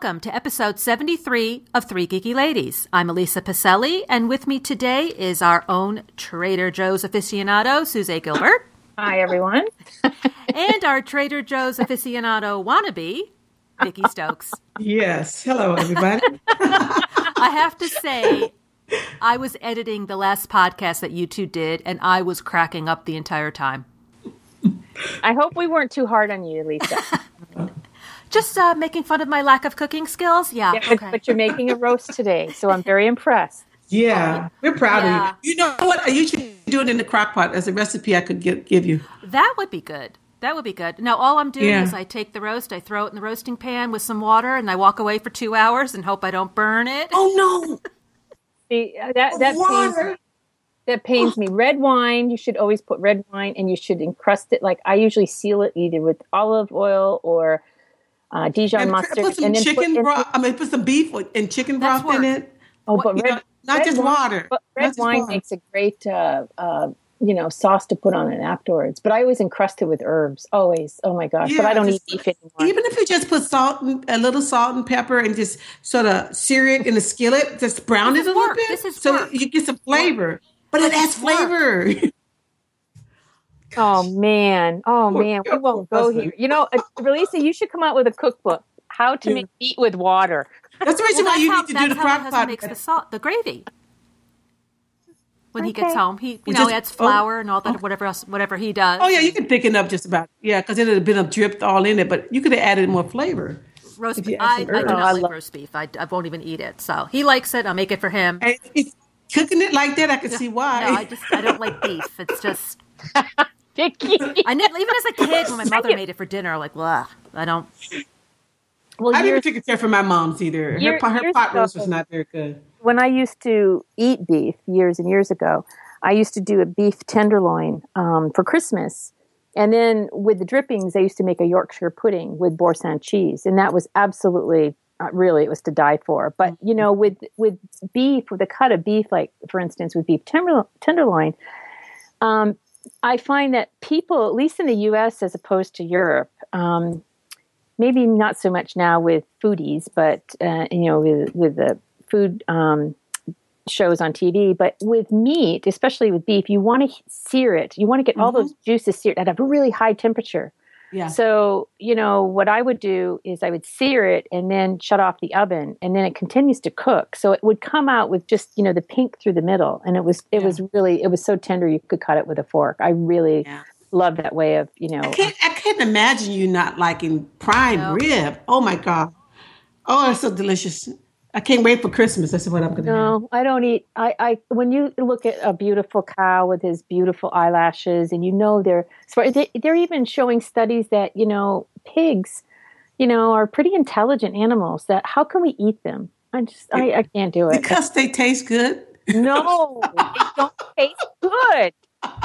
Welcome to episode 73 of Three Geeky Ladies. I'm Elisa Pacelli, and with me today is our own Trader Joe's aficionado, Suze Gilbert, Hi, everyone. and our Trader Joe's aficionado wannabe, Vicky Stokes. Yes. Hello, everybody. I have to say, I was editing the last podcast that you two did, and I was cracking up the entire time. I hope we weren't too hard on you, Lisa. Just uh, making fun of my lack of cooking skills? Yeah, Yeah, but, okay. but you're making a roast today, so I'm very impressed. Yeah, we're proud Yeah. of you. You know what? I usually do it in the crock pot as a recipe I could give, give you. That would be good. That would be good. Now, all I'm doing Yeah. is I take the roast, I throw it in the roasting pan with some water, and I walk away for two hours and hope I don't burn it. Oh See, uh, that that no, pains me. That pains me. Red wine, you should always put red wine, and you should encrust it. Like I usually seal it either with olive oil or uh, Dijon And mustard, put some and then chicken put, broth. I mean, put some beef and chicken That's broth in it. Oh, but red, know, not red just wine- water. But red just wine water. makes a great, uh, uh, you know, sauce to put on it afterwards. But I always encrust it with herbs. Always. Oh my gosh! but I don't just- eat beef anymore. Even if you just put salt and a little salt and pepper and just sort of sear it in a skillet, just brown This it a is little bit, This is so work. you get some flavor. But it adds flavor. Oh man, oh Poor man, we won't go husband. here. You know, uh, Relisa, you should come out with a cookbook: how to Yeah. make meat with water. That's the reason Well, why you how, need to that's do the how my crock husband pot. makes the salt, the gravy. When he gets home, he you We know just- adds oh, flour and all that, whatever else, whatever he does. Oh yeah, you can thicken up just about yeah, because it would have been a dripped all in it, but you could have added more flavor. roast beef. I, I do not Oh, I like love- roast beef. I, I won't even eat it. So he likes it. I'll make it for him. And if cooking it like that, I can see why. No, I just I don't like beef. It's just Vicky. I never even as a kid when my mother made it for dinner, like, well, I don't. well, I didn't years, take a care for my mom's either. Her, Year- pot- her pot roast was not very good. when I used to eat beef years and years ago, I used to do a beef tenderloin um, for Christmas. And then with the drippings, I used to make a Yorkshire pudding with Boursin cheese, and that was absolutely, uh, really, it was to die for. But you know, with with beef, with a cut of beef, like for instance, with beef tender, tenderloin, um, I find that people, at least in the U.S. as opposed to Europe, um, maybe not so much now with foodies, but uh, you know, with with the food um, shows on TV. But with meat, especially with beef, you want to sear it. You want to get all those juices seared at a really high temperature. Yeah. So, you know, what I would do is I would sear it and then shut off the oven and then it continues to cook. So it would come out with just, you know, the pink through the middle. And it was it Yeah. was really it was so tender you could cut it with a fork. I really Yeah. love that way of, you know. I can't, I can't imagine you not liking prime No. rib. Oh my god. Oh, it's so delicious. I can't wait for Christmas. That's what I'm going to have. No, I don't eat. I, I when you look at a beautiful cow with his beautiful eyelashes, and you know they're they, they're even showing studies that you know pigs, you know, are pretty intelligent animals. That how can we eat them? I just I, I can't do it. Because they taste good. No, they don't taste good.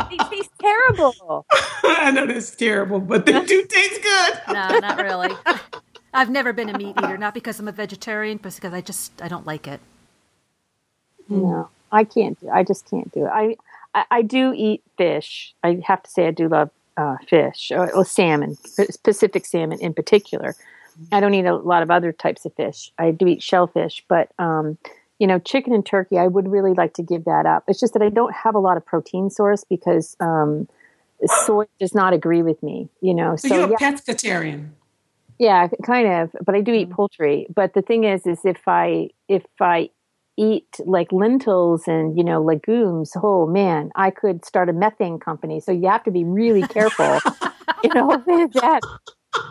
They taste terrible. I know that's terrible, but they do taste good. No, not really. I've never been a meat eater, not because I'm a vegetarian, but because I just I don't like it. No, I can't. do I just can't do it. I, I, I do eat fish. I have to say I do love uh, fish, or, or salmon, Pacific salmon in particular. I don't eat a lot of other types of fish. I do eat shellfish, but um, you know, chicken and turkey, I would really like to give that up. It's just that I don't have a lot of protein source because um, soy does not agree with me. You know, So, so you're yeah, a pescatarian. Yeah, kind of. But I do eat mm-hmm. poultry. But the thing is, is if I if I eat like lentils and you know legumes, oh man, I could start a methane company. So you have to be really careful, you know, with that.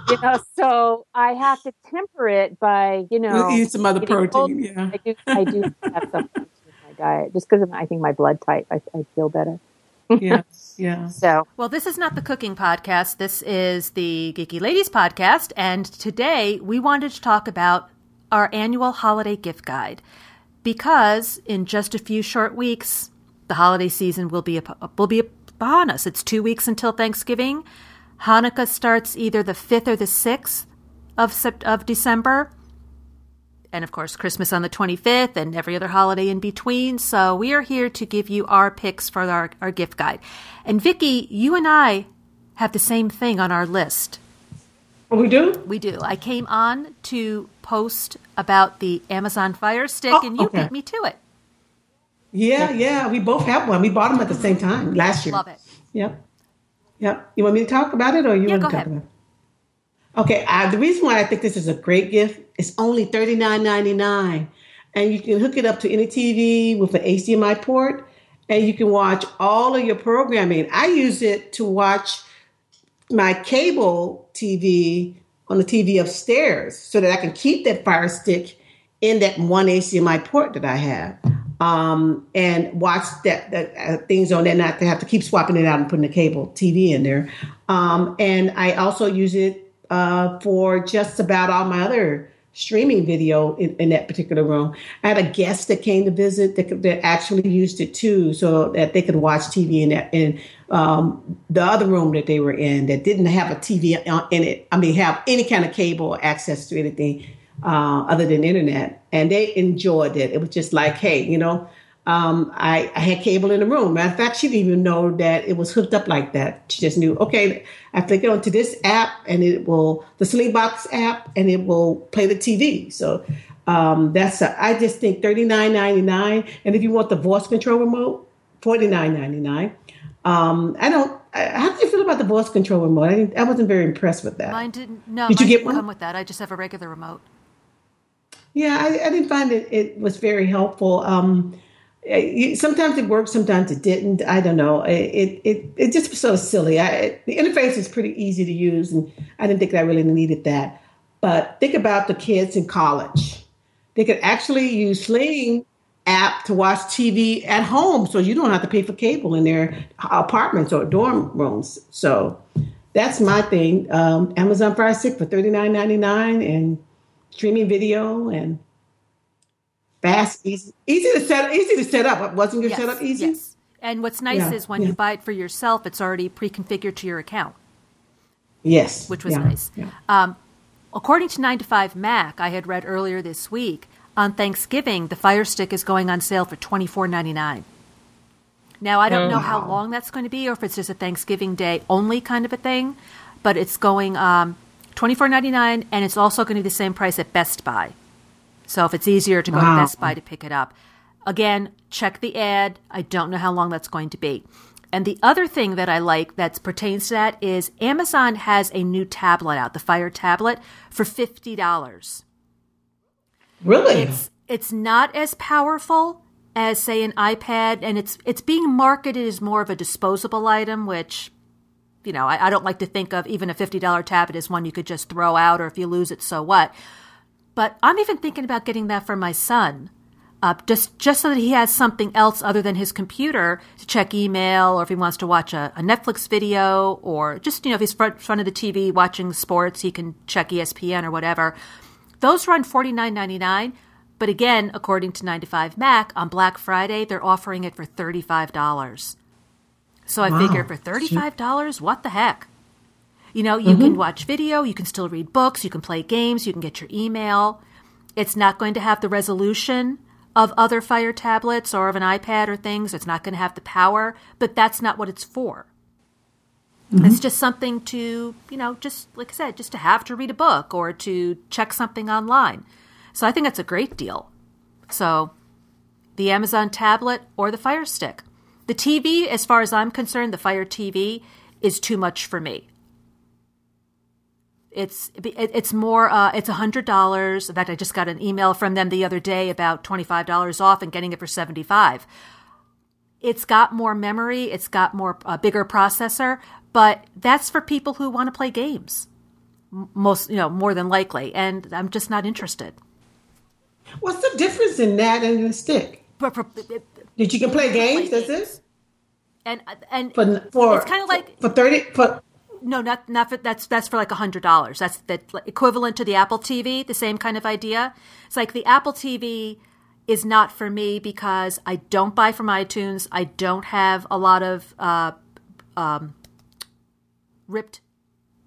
You know, so I have to temper it by you know You eat some other protein. poultry. Yeah. I do. I do have some with my diet just because I think my blood type. I, I feel better. Yeah. Yeah. So Well, this is not the cooking podcast. This is the Geeky Ladies podcast. And today we wanted to talk about our annual holiday gift guide because in just a few short weeks, the holiday season will be will be upon us. It's two weeks until Thanksgiving. Hanukkah starts either the fifth or the sixth of of December, and of course Christmas on the twenty fifth, and every other holiday in between. So we are here to give you our picks for our, our gift guide. And Vicky, you and I have the same thing on our list. Oh, we do? We do. I came on to post about the Amazon Fire Stick, Oh, and you okay. beat me to it. Yeah, yeah. We both have one. We bought them at the same time last year. Love it. Yep. Yep. You want me to talk about it or you Yeah, want to talk ahead. about it? Okay. The reason why I think this is a great gift is only thirty nine ninety nine, And you can hook it up to any TV with an HDMI port and you can watch all of your programming. I use it to watch my cable TV on the TV upstairs so that I can keep that Fire Stick in that one HDMI port that I have. Um, and watch that, that uh, things on there, not to have to keep swapping it out and putting the cable TV in there. Um, and I also use it uh, for just about all my other streaming video in, in that particular room. I had a guest that came to visit that, that actually used it too, so that they could watch TV in that in um, the other room that they were in that didn't have a TV in it. I mean, have any kind of cable access to anything uh, other than internet, and they enjoyed it. It was just like, hey, you know. Um, I, I had cable in the room. Matter of fact, she didn't even know that it was hooked up like that. She just knew, okay, I flick it onto this app and it will, the Slingbox app, and it will play the TV. So um, that's, a, I just think thirty nine ninety nine. And if you want the voice control remote, forty nine ninety nine. Um, I don't, I- how do you feel about the voice control remote? I, didn't, I wasn't very impressed with that. Mine didn't. No, Did you get one? come with that. I just have a regular remote. Yeah, I, I didn't find it. It was very helpful. Um, sometimes it worked, sometimes it didn't. I don't know. It it it, it just was of silly. I, the interface is pretty easy to use, and I didn't think I really needed that. But think about the kids in college. They could actually use Sling app to watch TV at home, so you don't have to pay for cable in their apartments or dorm rooms. So that's my thing. Um, Amazon Fire Stick for thirty nine ninety nine and streaming video and fast, easy, easy to set, easy to set up. Wasn't your Yes, setup easy? yes. And what's nice Yeah, is when yeah. you buy it for yourself, it's already pre-configured to your account, Yes, which was yeah, nice. yeah. Um, according to 9 to 5 Mac, I had read earlier this week, on Thanksgiving, the Fire Stick is going on sale for twenty four ninety nine. Now I don't know how long that's going to be, or if it's just a Thanksgiving Day only kind of a thing, but it's going um, twenty four ninety nine, and it's also going to be the same price at Best Buy. So if it's easier to go Wow. to Best Buy to pick it up, again, check the ad. I don't know how long that's going to be. And the other thing that I like that pertains to that is Amazon has a new tablet out, the Fire tablet, for fifty dollars. Really? It's it's not as powerful as say an iPad, and it's it's being marketed as more of a disposable item, which you know I, I don't like to think of even a fifty dollar tablet as one you could just throw out, or if you lose it, so what. But I'm even thinking about getting that for my son, uh, just just so that he has something else other than his computer to check email, or if he wants to watch a, a Netflix video, or just you know if he's front front of the TV watching sports, he can check ESPN or whatever. Those run forty nine ninety nine, but again, according to 95 Mac, on Black Friday they're offering it for thirty five dollars. So I Wow. figure for thirty five dollars, what the heck? You know, you can mm-hmm. watch video, you can still read books, you can play games, you can get your email. It's not going to have the resolution of other Fire tablets or of an iPad or things. It's not going to have the power, but that's not what it's for. Mm-hmm. It's just something to, you know, just like I said, just to have to read a book or to check something online. So I think that's a great deal. So the Amazon tablet or the Fire Stick. The TV, as far as I'm concerned, the Fire TV is too much for me. It's it- it's more uh, it's a hundred dollars. In fact, I just got an email from them the other day about twenty five dollars off and getting it for seventy five. It's got more memory. It's got more a bigger processor, but that's for people who want to play games. Most you know more than likely, and I'm just not interested. What's the difference in that and the stick? But for, Did you can play games? That's games. it. and and For for it's kind of like for thirty for No, not not for that's that's for like a hundred dollars. That's the equivalent to the Apple TV. The same kind of idea. It's like the Apple TV. is not for me because I don't buy from iTunes. I don't have a lot of uh, um, ripped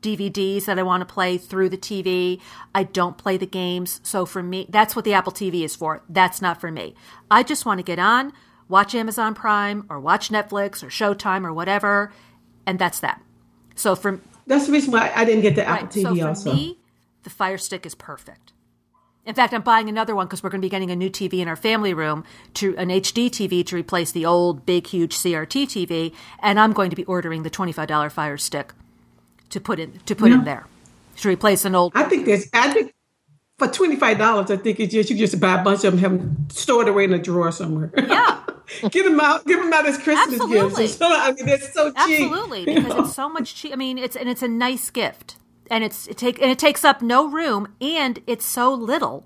DVDs that I want to play through the TV. I don't play the games. So for me, that's what the Apple TV is for. That's not for me. I just want to get on, watch Amazon Prime or watch Netflix or Showtime or whatever, and that's that. So for that's the reason why I didn't get the Apple right, TV so for also. me, the Fire Stick is perfect. In fact, I'm buying another one because we're going to be getting a new TV in our family room to an HD TV to replace the old big huge CRT TV, and I'm going to be ordering the $25 Fire Stick to put in to put in there to replace an old. I think there's I think for twenty five dollars, I think it's just you just buy a bunch of them, have them stored away in a drawer somewhere. Yeah. give them out, give them out as Christmas Absolutely. gifts. So, I mean, they're so cheap. Absolutely, because it's so much cheap. I mean, it's and it's a nice gift, and it's it take and it takes up no room, and it's so little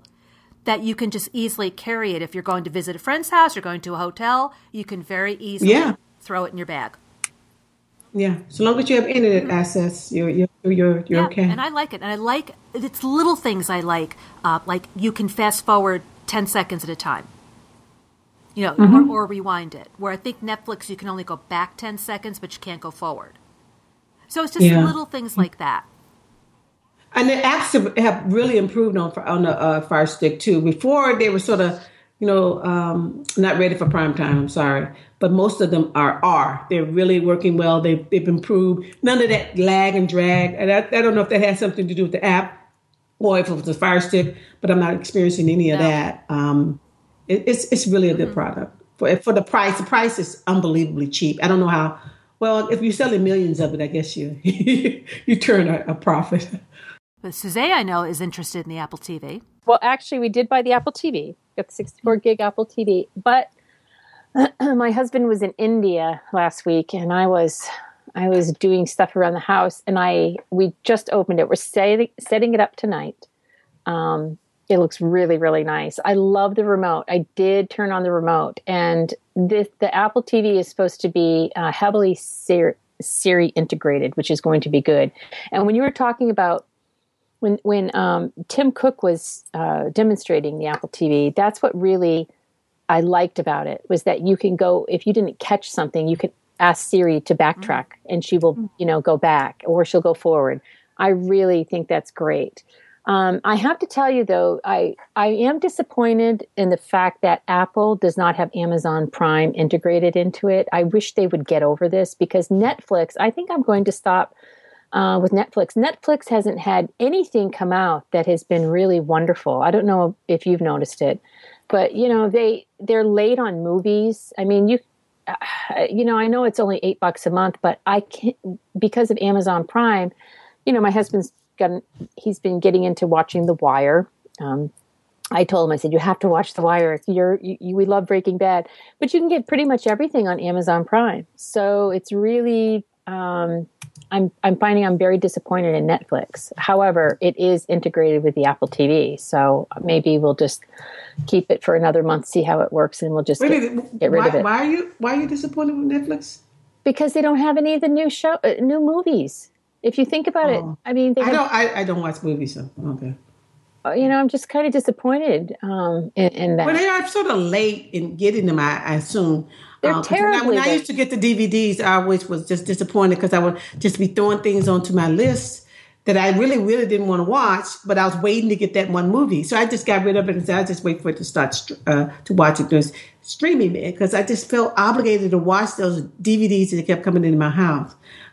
that you can just easily carry it if you're going to visit a friend's house or going to a hotel. You can very easily Yeah. throw it in your bag. Yeah, so long as you have internet access, you're you're you're, you're okay. And I like it. And I like it's little things I like. Uh, like you can fast forward 10 seconds at a time. You know, Mm-hmm. or, or rewind it. Where I think Netflix, you can only go back 10 seconds, but you can't go forward. So it's just Yeah. little things like that. And the apps have, have really improved on on the uh, Fire Stick too. Before they were sort of, you know, um, not ready for prime time. I'm sorry, but most of them are are. They're really working well. They've they've improved. None of that lag and drag. And I, I don't know if that has something to do with the app or if it was the Fire Stick, but I'm not experiencing any of No. that. Um, it, it's it's really a good product for for the price. The price is unbelievably cheap. I don't know how. Well, if you're selling millions of it, I guess you you turn a, a profit. But Suzanne, I know, is interested in the Apple TV. Well, actually, we did buy the Apple TV, got the 64 gig Apple TV. But my husband was in India last week, and I was I was doing stuff around the house, and I we just opened it. We're setting setting it up tonight. Um, it looks really really nice. I love the remote. I did turn on the remote, and this the Apple TV is supposed to be uh, heavily Siri, Siri integrated, which is going to be good. And when you were talking about when when um, Tim Cook was uh, demonstrating the Apple TV, that's what really I liked about it was that you can go if you didn't catch something, you can ask Siri to backtrack, and she will you know go back or she'll go forward. I really think that's great. Um, I have to tell you though, I I am disappointed in the fact that Apple does not have Amazon Prime integrated into it. I wish they would get over this because Netflix. I think I'm going to stop uh, with Netflix. Netflix hasn't had anything come out that has been really wonderful. I don't know if you've noticed it, but you know they they're late on movies. I mean, you uh, you know I know it's only eight bucks a month, but I can't because of Amazon Prime. You know, my husband's got he's been getting into watching The Wire. Um, I told him, I said, you have to watch The Wire. You're, you, you, we love Breaking Bad, but you can get pretty much everything on Amazon Prime. So it's really, um, I'm, I'm finding I'm very disappointed in Netflix. However, it is integrated with the Apple TV. So maybe we'll just keep it for another month, see how it works, and we'll just Wait get, get rid why, of it. why are you why are you disappointed with Netflix? Because they don't have any of the new show, uh, new movies. If you think about Oh. it, I mean, they I have don't I, I don't watch movies, so okay. uh, you know, I'm just kind of disappointed um, in, in that. Well, they are sort of late in getting them. I, I assume They're 'cause when I- When I, used to get the DVDs, I always was just disappointed because I would just be throwing things onto my list that I really, really didn't want to watch, but I was waiting to get that one movie. So I just got rid of it and said I just wait for it to start uh, to watch it through streaming it because I just felt obligated to watch those DVDs that kept coming into my house.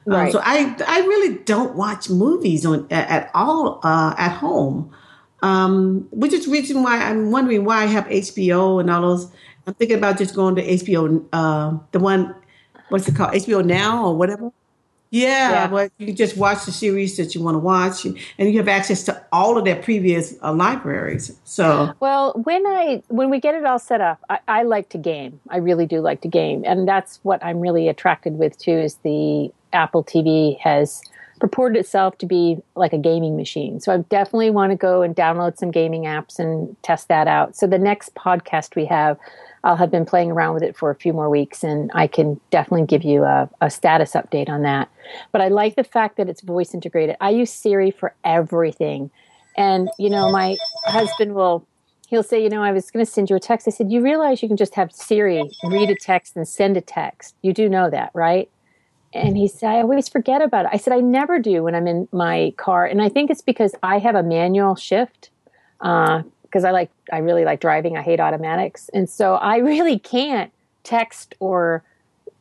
Uh, Right. so I I really don't watch movies on at, at all uh, at home um, which is reason why I'm wondering why I have HBO and all those. I'm thinking about just going to HBO, uh, the one, what's it called, HBO Now or whatever. Yeah, Yeah. but you just watch the series that you want to watch, and you have access to all of their previous uh, libraries. So Well, when I when we get it all set up, I, I like to game. I really do like to game, and that's what I'm really attracted with too. Is the Apple TV has purported itself to be like a gaming machine. So I definitely want to go and download some gaming apps and test that out. So the next podcast we have, I'll have been playing around with it for a few more weeks, and I can definitely give you a, a status update on that. But I like the fact that it's voice integrated. I use Siri for everything. And, you know, my husband will he'll say, you know, I was going to send you a text. I said, you realize you can just have Siri read a text and send a text. You do know that, right? And he said, I always forget about it. I said, I never do when I'm in my car. And I think it's because I have a manual shift. Uh, Because I like, I really like driving. I hate automatics. And so I really can't text or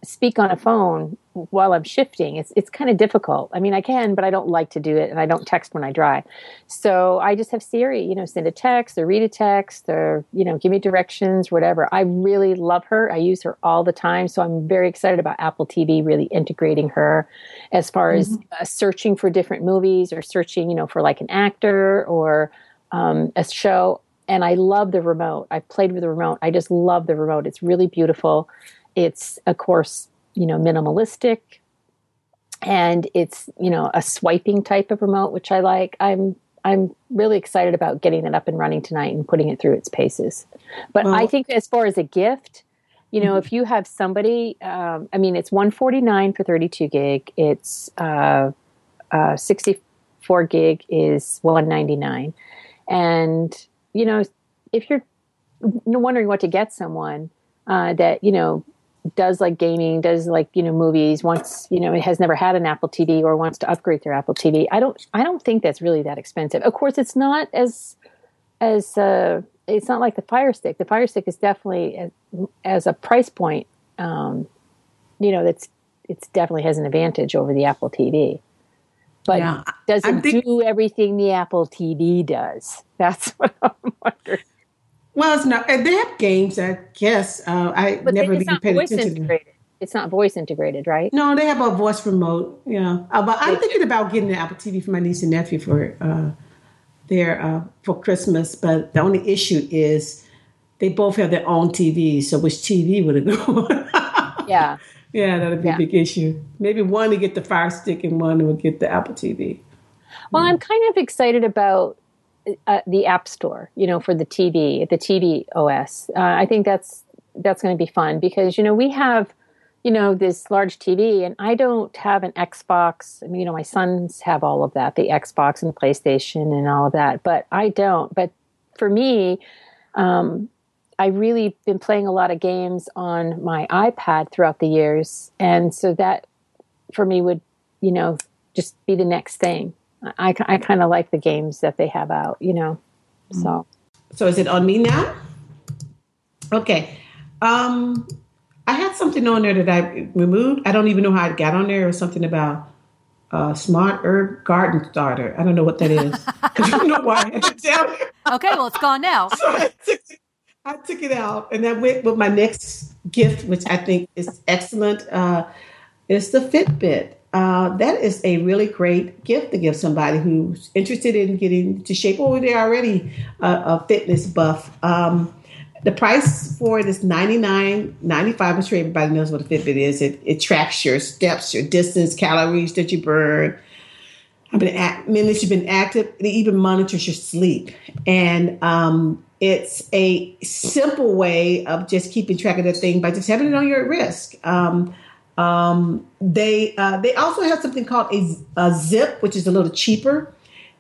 speak on a phone while I'm shifting. It's it's kind of difficult. I mean, I can, but I don't like to do it, and I don't text when I drive. So I just have Siri, you know, send a text or read a text or you know, give me directions, whatever. I really love her. I use her all the time, so I'm very excited about Apple TV really integrating her as far mm-hmm. as uh, searching for different movies or searching, you know, for like an actor or um, a show. And I love the remote. I played with the remote. I just love the remote. It's really beautiful. It's of course you know minimalistic and it's you know a swiping type of remote which i like i'm i'm really excited about getting it up and running tonight and putting it through its paces but well, i think as far as a gift you know mm-hmm. if you have somebody um, i mean it's 149 for 32 gig it's uh, uh, 64 gig is 199 and you know if you're wondering what to get someone uh, that you know does like gaming, does like you know movies, wants you know it has never had an Apple TV or wants to upgrade their Apple TV. I don't I don't think that's really that expensive. Of course, it's not as as uh, it's not like the Fire Stick. The Fire Stick is definitely as, as a price point. Um, you know, that's it's definitely has an advantage over the Apple TV. But yeah, doesn't think- do everything the Apple TV does. That's what I'm wondering. Well, it's not. They have games, I guess. Uh, I but never really paid attention to. It's not voice integrated, right? No, they have a voice remote. Yeah, uh, but I'm thinking about getting an Apple TV for my niece and nephew for uh, their uh, for Christmas. But the only issue is they both have their own TV. So which TV would it go? yeah, yeah, that'd be yeah. a big issue. Maybe one to get the Fire Stick and one would get the Apple TV. Well, I'm kind of excited about uh, the App Store, you know, for the TV, the TV OS. Uh, I think that's that's going to be fun because you know we have you know this large TV, and I don't have an Xbox. I mean, you know, my sons have all of that, the Xbox and PlayStation and all of that, but I don't. But for me, um, I really been playing a lot of games on my iPad throughout the years, and so that for me would you know just be the next thing. I, I kind of like the games that they have out, you know. So, so is it on me now? Okay. Um, I had something on there that I removed. I don't even know how it got on there. Or something about uh, smart herb garden starter. I don't know what that is. I don't know why I had to tell you. Okay, well, it's gone now. So I took, it, I took it out, and I went with my next gift, which I think is excellent. Uh, it's the Fitbit. Uh, that is a really great gift to give somebody who's interested in getting to shape or they're already a, a fitness buff. Um, the price for it is ninety nine ninety five. I'm sure everybody knows what a Fitbit is. It, it tracks your steps, your distance, calories that you burn, how many minutes you've been active. It even monitors your sleep. And um, it's a simple way of just keeping track of that thing by just having it on your wrist. Um, um, they uh, they also have something called a, a, Zip, which is a little cheaper,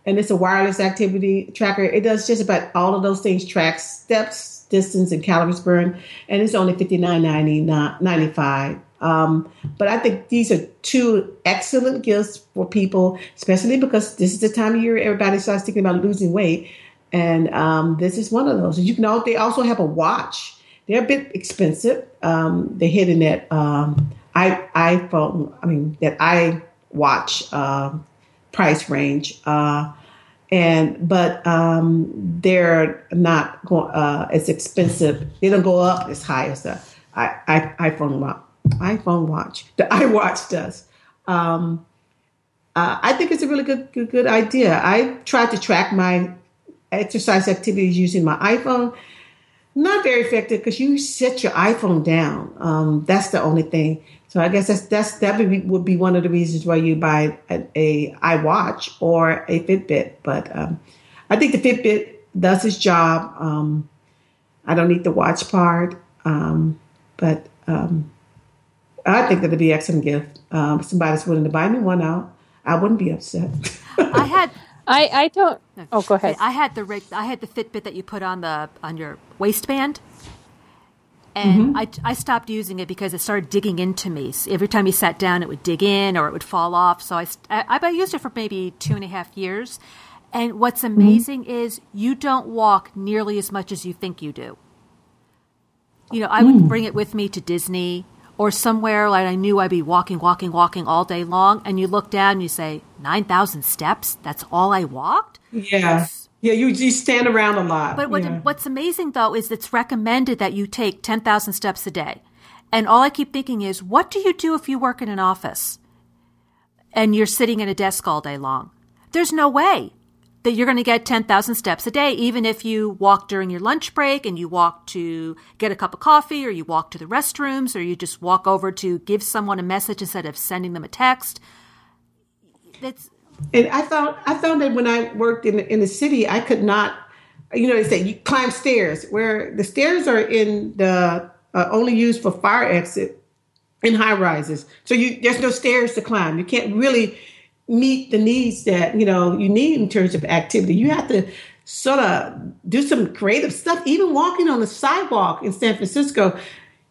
and it's a wireless activity tracker. It does just about all of those things: track steps, distance, and calories burned, and it's only fifty nine ninety five. Um, but I think these are two excellent gifts for people, especially because this is the time of year everybody starts thinking about losing weight, and um, this is one of those. You all, they also have a watch. They're a bit expensive. Um, they're hitting at um, I iPhone, I mean that I watch uh, price range, uh, and but um, they're not uh, as expensive. They don't go up as high as the I, I, iPhone watch. iPhone watch the iWatch does. Um, uh, I think it's a really good, good good idea. I tried to track my exercise activities using my iPhone. Not very effective because you set your iPhone down. Um, that's the only thing. So I guess that's that's that would be, would be one of the reasons why you buy a, a iWatch or a Fitbit. But um, I think the Fitbit does its job. Um, I don't need the watch part, um, but um, I think that'd be an excellent gift. Um, if somebody's willing to buy me one out, I wouldn't be upset. I had I, I don't. Oh, go ahead. I had the rig- I had the Fitbit that you put on the on your waistband, and Mm-hmm. I I stopped using it because it started digging into me. So every time you sat down, it would dig in or it would fall off. So I I, I used it for maybe two and a half years. And what's Mm-hmm. amazing is you don't walk nearly as much as you think you do. You know, I would Mm. bring it with me to Disney or somewhere like I knew I'd be walking, walking, walking all day long. And you look down and you say, 9,000 steps? That's all I walked? Yeah. Yeah, you, you stand around a lot. But what, yeah. what's amazing though is it's recommended that you take 10,000 steps a day. And all I keep thinking is, what do you do if you work in an office and you're sitting at a desk all day long? There's no way that you're going to get 10,000 steps a day, even if you walk during your lunch break and you walk to get a cup of coffee or you walk to the restrooms or you just walk over to give someone a message instead of sending them a text. It's, And I found I found that when I worked in the, in the city, I could not. You know, they say you climb stairs. Where the stairs are in the uh, only used for fire exit in high rises, so you there's no stairs to climb. You can't really meet the needs that you know you need in terms of activity. You have to sort of do some creative stuff. Even walking on the sidewalk in San Francisco,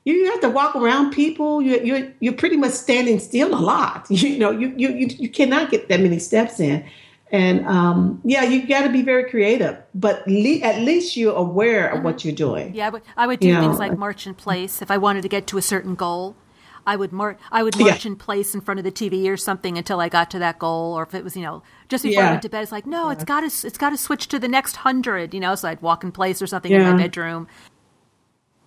you have to walk around people. You, you're you're pretty much standing still a lot. You know, you you you, you cannot get that many steps in. And um, yeah, you got to be very creative, but le- at least you're aware of what you're doing. Yeah, I would, I would do Yeah. things like march in place if I wanted to get to a certain goal. I would mar- I would march Yeah. in place in front of the TV or something until I got to that goal, or if it was you know just before I went to bed, it's like no, it's got to it's got to switch to the next hundred, you know. So I'd walk in place or something in my bedroom.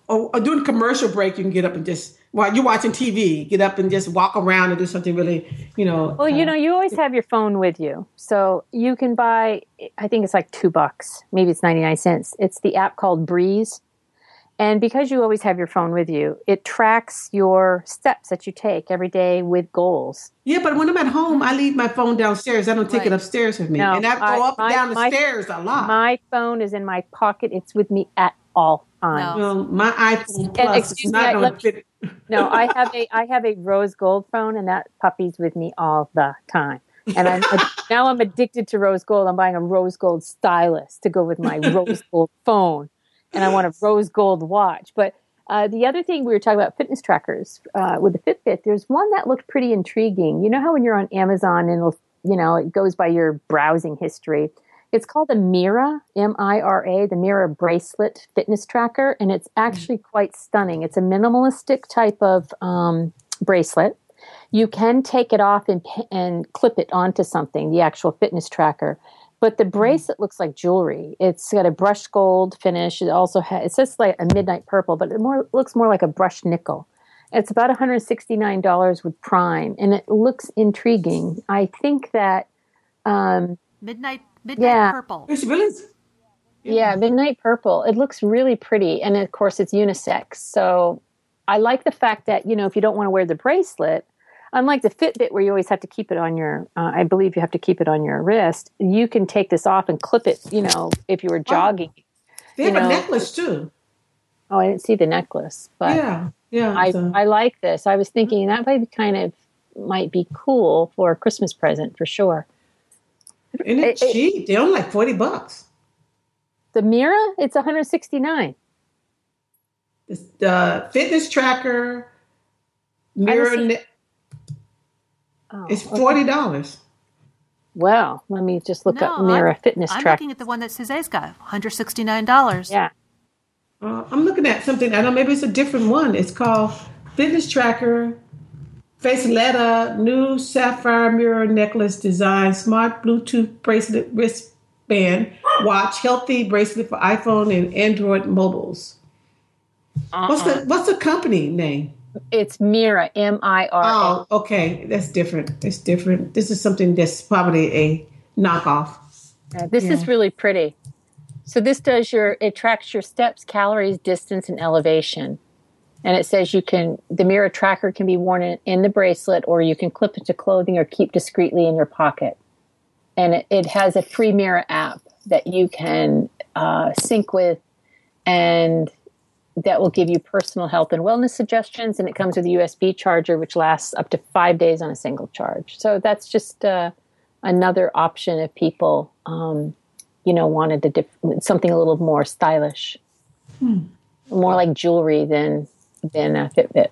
Or, or during commercial break, you can get up and just while you're watching TV, get up and just walk around and do something really, you know. Well, you uh, know, you always have your phone with you. So you can buy, I think it's like two bucks. Maybe it's 99 cents. It's the app called Breeze. And because you always have your phone with you, it tracks your steps that you take every day with goals. Yeah, but when I'm at home, I leave my phone downstairs. I don't take it upstairs with me, No, and I go I- up my- and down the my- stairs a lot. My phone is in my pocket. It's with me at all times. No. well, my iPhone Plus is excuse not me, I- going to fit. No, I have a I have a rose gold phone, and that puppy's with me all the time. And I'm now I'm addicted to rose gold. I'm buying a rose gold stylus to go with my rose gold phone, and I want a rose gold watch. But uh, the other thing we were talking about fitness trackers uh, with the Fitbit. There's one that looked pretty intriguing. You know how when you're on Amazon and it'll, you know it goes by your browsing history. It's called the Mira, M I R A, the Mira bracelet fitness tracker, and it's actually quite stunning. It's a minimalistic type of um, bracelet. You can take it off and and clip it onto something, the actual fitness tracker. But the bracelet looks like jewelry. It's got a brushed gold finish. It also has it says like a midnight purple, but it more looks more like a brushed nickel. It's about $169 with Prime, and it looks intriguing. I think that um, Midnight midnight Yeah. purple. It's really Yeah, midnight purple. It looks really pretty, and of course, it's unisex. So I like the fact that you know if you don't want to wear the bracelet, unlike the Fitbit where you always have to keep it on your, uh, I believe you have to keep it on your wrist. You can take this off and clip it. You know, if you were jogging. they have you know, a necklace too. Oh, I didn't see the necklace, but yeah, yeah. I so- I like this. I was thinking that might be kind of might be cool for a Christmas present for sure. and it's it- it- cheap. They're only like forty bucks. The Mira, it's 169. The fitness tracker mirror. See- Ne- Oh, it's forty dollars. Well, let me just look up No, Mira I'm- fitness I'm tracker. looking at the one that Suzette's got, $169. Yeah. Uh, I'm looking at something. I don't know. Maybe it's a different one. It's called Fitness Tracker Faceletta New Sapphire Mirror Necklace Design Smart Bluetooth Bracelet Wristband Watch Healthy Bracelet for iPhone and Android mobiles. What's the What's the company name? It's Mira, M I R. Oh, okay, that's different. It's different. This is something that's probably a knockoff. Uh, This is really pretty. So this does your it tracks your steps, calories, distance, and elevation. And it says you can the Mira tracker can be worn in, in the bracelet, or you can clip it to clothing or keep discreetly in your pocket. And it, it has a free Mira app that you can uh, sync with, and that will give you personal health and wellness suggestions. And it comes with a USB charger, which lasts up to five days on a single charge. So that's just uh, another option if people, um, you know, wanted to diff- something a little more stylish, hmm. more like jewelry than than a Fitbit.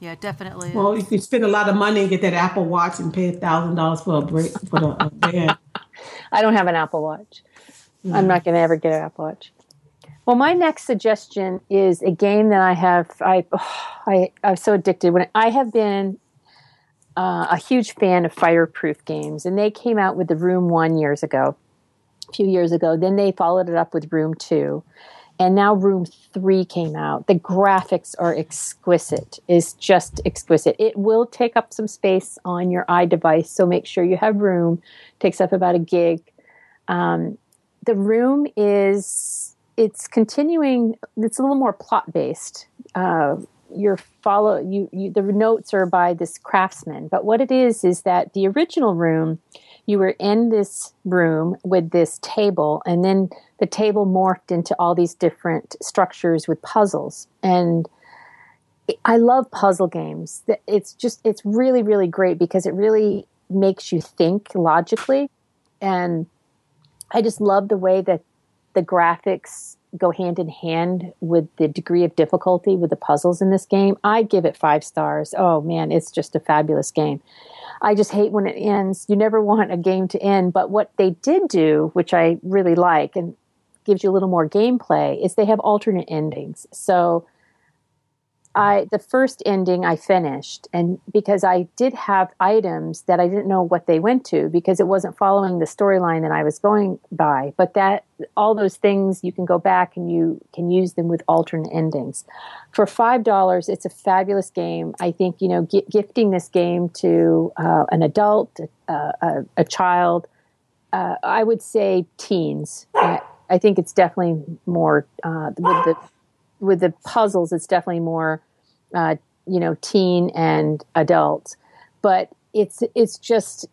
Yeah, definitely. Well, if you could spend a lot of money and get that Apple Watch and pay a thousand dollars for a break for the band. I don't have an Apple Watch. Mm-hmm. I'm not going to ever get an Apple Watch. Well, my next suggestion is a game that I have. I, oh, I I'm so addicted. When I have been uh, a huge fan of fireproof games, and they came out with the Room One years ago, a few years ago. Then they followed it up with Room Two, and now Room Three came out. The graphics are exquisite. is just exquisite. It will take up some space on your iDevice, so make sure you have room. It takes up about a gig. Um, the room is it's continuing. It's a little more plot based. Uh, your follow you, you the notes are by this craftsman but what it is is that the original room you were in this room with this table and then the table morphed into all these different structures with puzzles and i love puzzle games it's just it's really really great because it really makes you think logically and i just love the way that the graphics go hand in hand with the degree of difficulty with the puzzles in this game. I give it five stars. Oh man, it's just a fabulous game. I just hate when it ends. You never want a game to end, but what they did do, which I really like and gives you a little more gameplay, is they have alternate endings. So I the first ending I finished and because I did have items that I didn't know what they went to because it wasn't following the storyline that I was going by. But that all those things you can go back and you can use them with alternate endings. For five dollars it's a fabulous game. I think you know g- gifting this game to uh, an adult uh, a, a, child uh, I would say teens. I, I, think it's definitely more uh, with the with the puzzles, it's definitely more, uh, you know, teen and adult. But it's it's just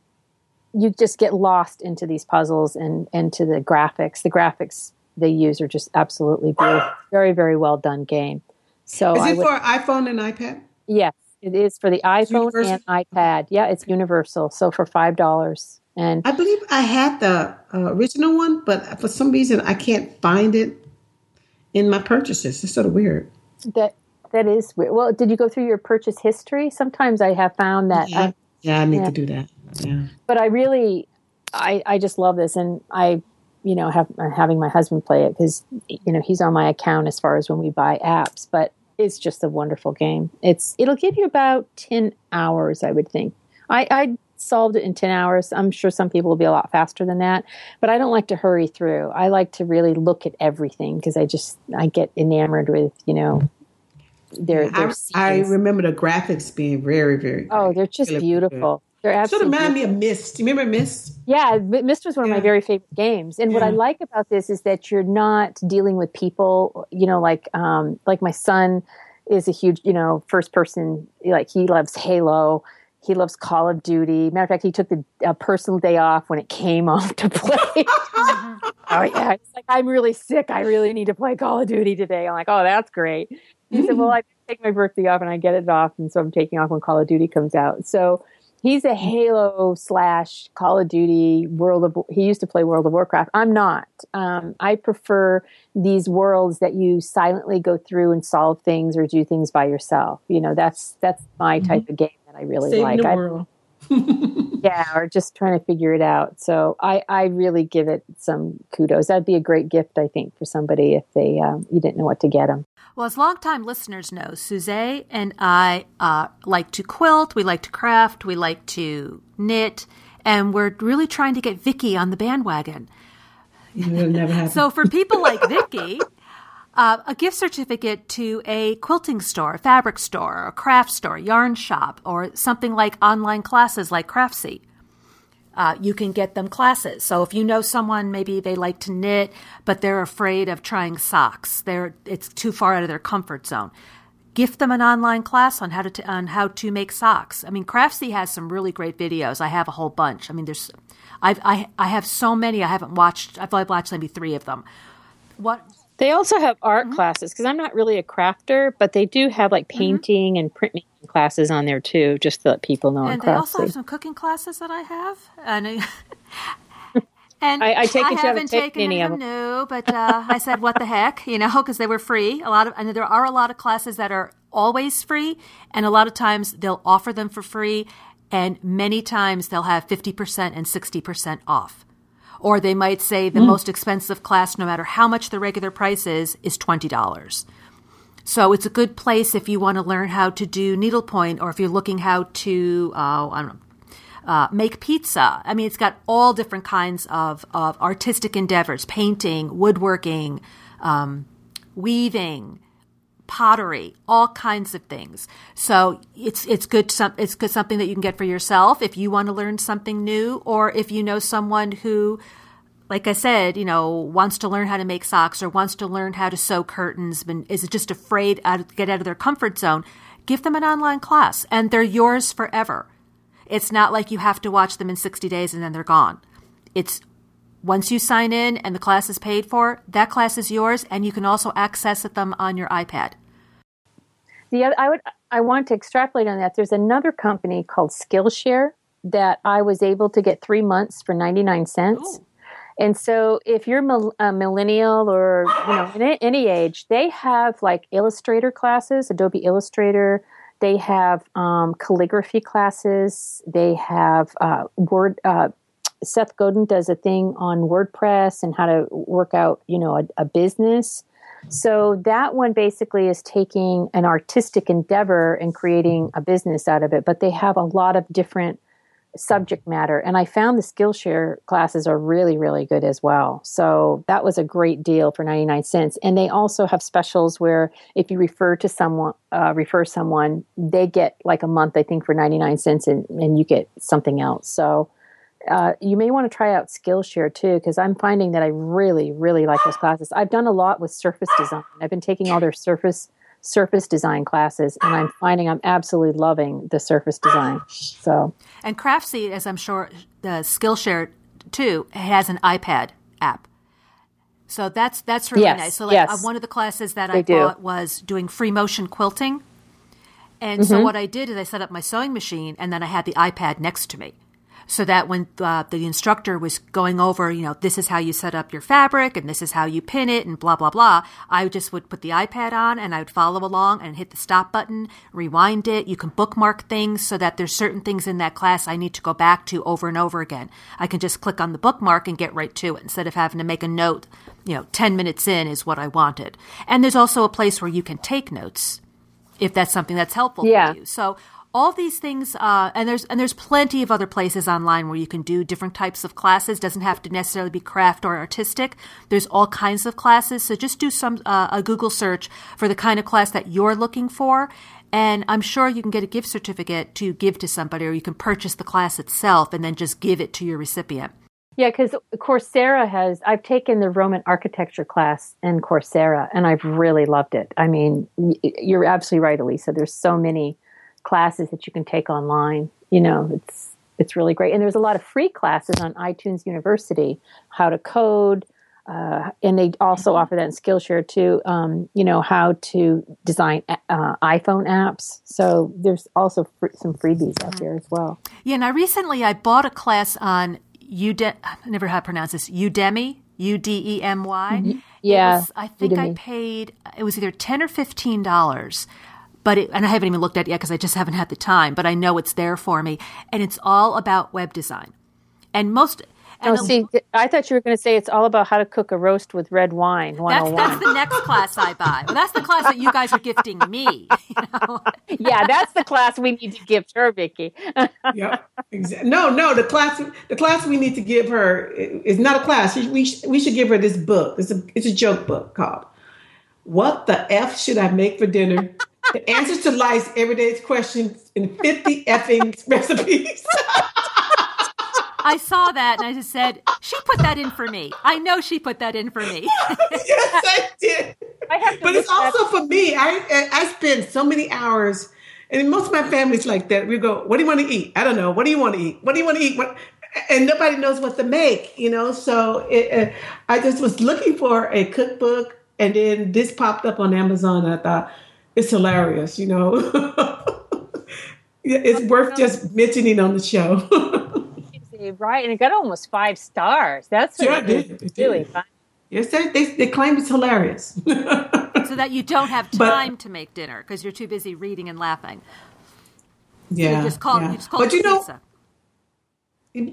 you just get lost into these puzzles and into the graphics. The graphics they use are just absolutely beautiful. Very very well done game. So is it would, for iPhone and iPad? Yes, it is for the iPhone and iPad. Yeah, it's universal. So for five dollars. And I believe I had the uh, original one, but for some reason I can't find it in my purchases. It's sort of weird. That that is weird. Well, did you go through your purchase history? Sometimes I have found that. Yeah, I, yeah, I need yeah. to do that. Yeah. But I really, I I just love this, and I, you know, have uh, having my husband play it because you know he's on my account as far as when we buy apps, but. It's just a wonderful game. It's it'll give you about ten hours, I would think. I, I solved it in 10 hours. I'm sure some people will be a lot faster than that, but I don't like to hurry through. I like to really look at everything because I just, I get enamored with, you know, their, their I, I, remember the graphics being very, very. Oh, they're just really beautiful. Good. They're absolutely. Sort of remind me of Myst. You remember Myst? Yeah, Myst was one of my very favorite games. And yeah. what I like about this is that you're not dealing with people. You know, like um, like my son is a huge, you know, first person. Like he loves Halo he loves Call of Duty. Matter of fact, he took the uh, personal day off when it came off to play. oh yeah, it's like I'm really sick. I really need to play Call of Duty today. I'm like, oh, that's great. He said, well, I take my birthday off and I get it off, and so I'm taking off when Call of Duty comes out. So he's a Halo slash Call of Duty World of. He used to play World of Warcraft. I'm not. Um, I prefer these worlds that you silently go through and solve things or do things by yourself. You know, that's that's my mm-hmm. type of game I really Saving like. The world. yeah, or just trying to figure it out. So I, I really give it some kudos. That'd be a great gift, I think, for somebody if they um, you didn't know what to get them. Well, as longtime listeners know, Suzette and I uh, like to quilt, we like to craft, we like to knit, and we're really trying to get Vicky on the bandwagon. so for people like Vicky, uh, a gift certificate to a quilting store, a fabric store, a craft store, yarn shop, or something like online classes like Craftsy. Uh, you can get them classes. So if you know someone, maybe they like to knit, but they're afraid of trying socks, they're it's too far out of their comfort zone. Gift them an online class on how to t- on how to make socks. I mean, Craftsy has some really great videos. I have a whole bunch. I mean, there's, I've, I I have so many. I haven't watched. I've only watched maybe three of them. What they also have art mm-hmm. classes because I'm not really a crafter, but they do have like mm-hmm. painting mm-hmm. and printmaking classes on there too, just to let people know. And they also have some cooking classes that I have. And And I- I take you haven't taken taken any of them, no, but uh, I said, what the heck, you know, because they were free. A lot of, and there are a lot of classes that are always free, and a lot of times they'll offer them for free, and many times they'll have 50% and 60% off. Or they might say the most expensive class, no matter how much the regular price is, is $20. So it's a good place if you want to learn how to do needlepoint or if you're looking how to, uh, I don't know, uh, make pizza. I mean, it's got all different kinds of, of artistic endeavors painting, woodworking, um, weaving, pottery, all kinds of things. So it's it's good some it's good something that you can get for yourself if you want to learn something new, or if you know someone who, like I said, you know, wants to learn how to make socks or wants to learn how to sew curtains, but is just afraid to get out of their comfort zone. Give them an online class, and they're yours forever. It's not like you have to watch them in 60 days and then they're gone. It's once you sign in and the class is paid for, that class is yours, and you can also access them on your iPad. The other, I would I want to extrapolate on that. There's another company called Skillshare that I was able to get three months for 99 cents. Ooh. And so, if you're a millennial or you know in any age, they have like Illustrator classes, Adobe Illustrator. They have um, calligraphy classes. They have uh, Word. Uh, Seth Godin does a thing on WordPress and how to work out, you know, a, a business. So that one basically is taking an artistic endeavor and creating a business out of it. But they have a lot of different subject matter. And I found the Skillshare classes are really, really good as well. So that was a great deal for 99 cents. And they also have specials where if you refer to someone, uh, refer someone, they get like a month, I think, for 99 cents and, and you get something else. So uh, you may want to try out Skillshare too, because I'm finding that I really, really like those classes. I've done a lot with surface design. I've been taking all their surface surface design classes, and I'm finding I'm absolutely loving the surface design. So And Craftsy, as I'm sure the Skillshare too, has an iPad app. So that's that's really Yes, nice. So like yes. uh, one of the classes that They I do. bought was doing free motion quilting. And Mm-hmm. so what I did is I set up my sewing machine and then I had the iPad next to me. So that when uh, the instructor was going over, you know, this is how you set up your fabric and this is how you pin it and blah, blah, blah, I just would put the iPad on and I would follow along and hit the stop button, rewind it. You can bookmark things so that there's certain things in that class I need to go back to over and over again. I can just click on the bookmark and get right to it instead of having to make a note, you know, 10 minutes in is what I wanted. And there's also a place where you can take notes if that's something that's helpful Yeah. for you. So all these things, uh, and there's and there's plenty of other places online where you can do different types of classes. Doesn't have to necessarily be craft or artistic. There's all kinds of classes. So just do some uh, a Google search for the kind of class that you're looking for. And I'm sure you can get a gift certificate to give to somebody, or you can purchase the class itself and then just give it to your recipient. yeah, because Coursera has I've taken the Roman architecture class in Coursera, and I've really loved it. I mean, you're absolutely right, Elisa. There's so many classes that you can take online. You know, it's it's really great, and there's a lot of free classes on iTunes University, how to code. Uh, and they also offer that in Skillshare too. Um, you know how to design uh, iPhone apps. So there's also fr- some freebies out there as well. Yeah, now recently I bought a class on Udemy. I never how to pronounce this. Udemy, U D E M Y. Yeah, was- I think I paid. It was either ten or fifteen dollars. But it, and I haven't even looked at it yet because I just haven't had the time. But I know it's there for me, and it's all about web design. And most. Oh, And see, th- I thought you were going to say it's all about how to cook a roast with red wine. that's, that's oh the next class I buy. Well, that's the class that you guys are gifting me. You know? yeah, that's the class we need to gift her, Vicky. yeah. Exa- No, no. The class, the class we need to give her is not a class. We we, we should give her this book. It's a it's a joke book called "What the F Should I Make for Dinner?" The answers to life's everyday questions in fifty effing recipes. I saw that and I just said, she put that in for me. I know she put that in for me. yes, I did. I have but it's look at- also for me. I I I spend so many hours, and most of my family's like that. We go, "What do you want to eat?" I don't know. What do you want to eat? What do you want to eat? What? And nobody knows what to make, you know. So it, uh, I just was looking for a cookbook, and then this popped up on Amazon. And I thought it's hilarious, you know. It's worth just mentioning on the show. right? And it got almost five stars. That's yeah, it did. It really did. fun. Yes, they, they, they claim it's hilarious. so that you don't have time but, to make dinner because you're too busy reading and laughing. Yeah, you just call, yeah. You just call but you know, pizza.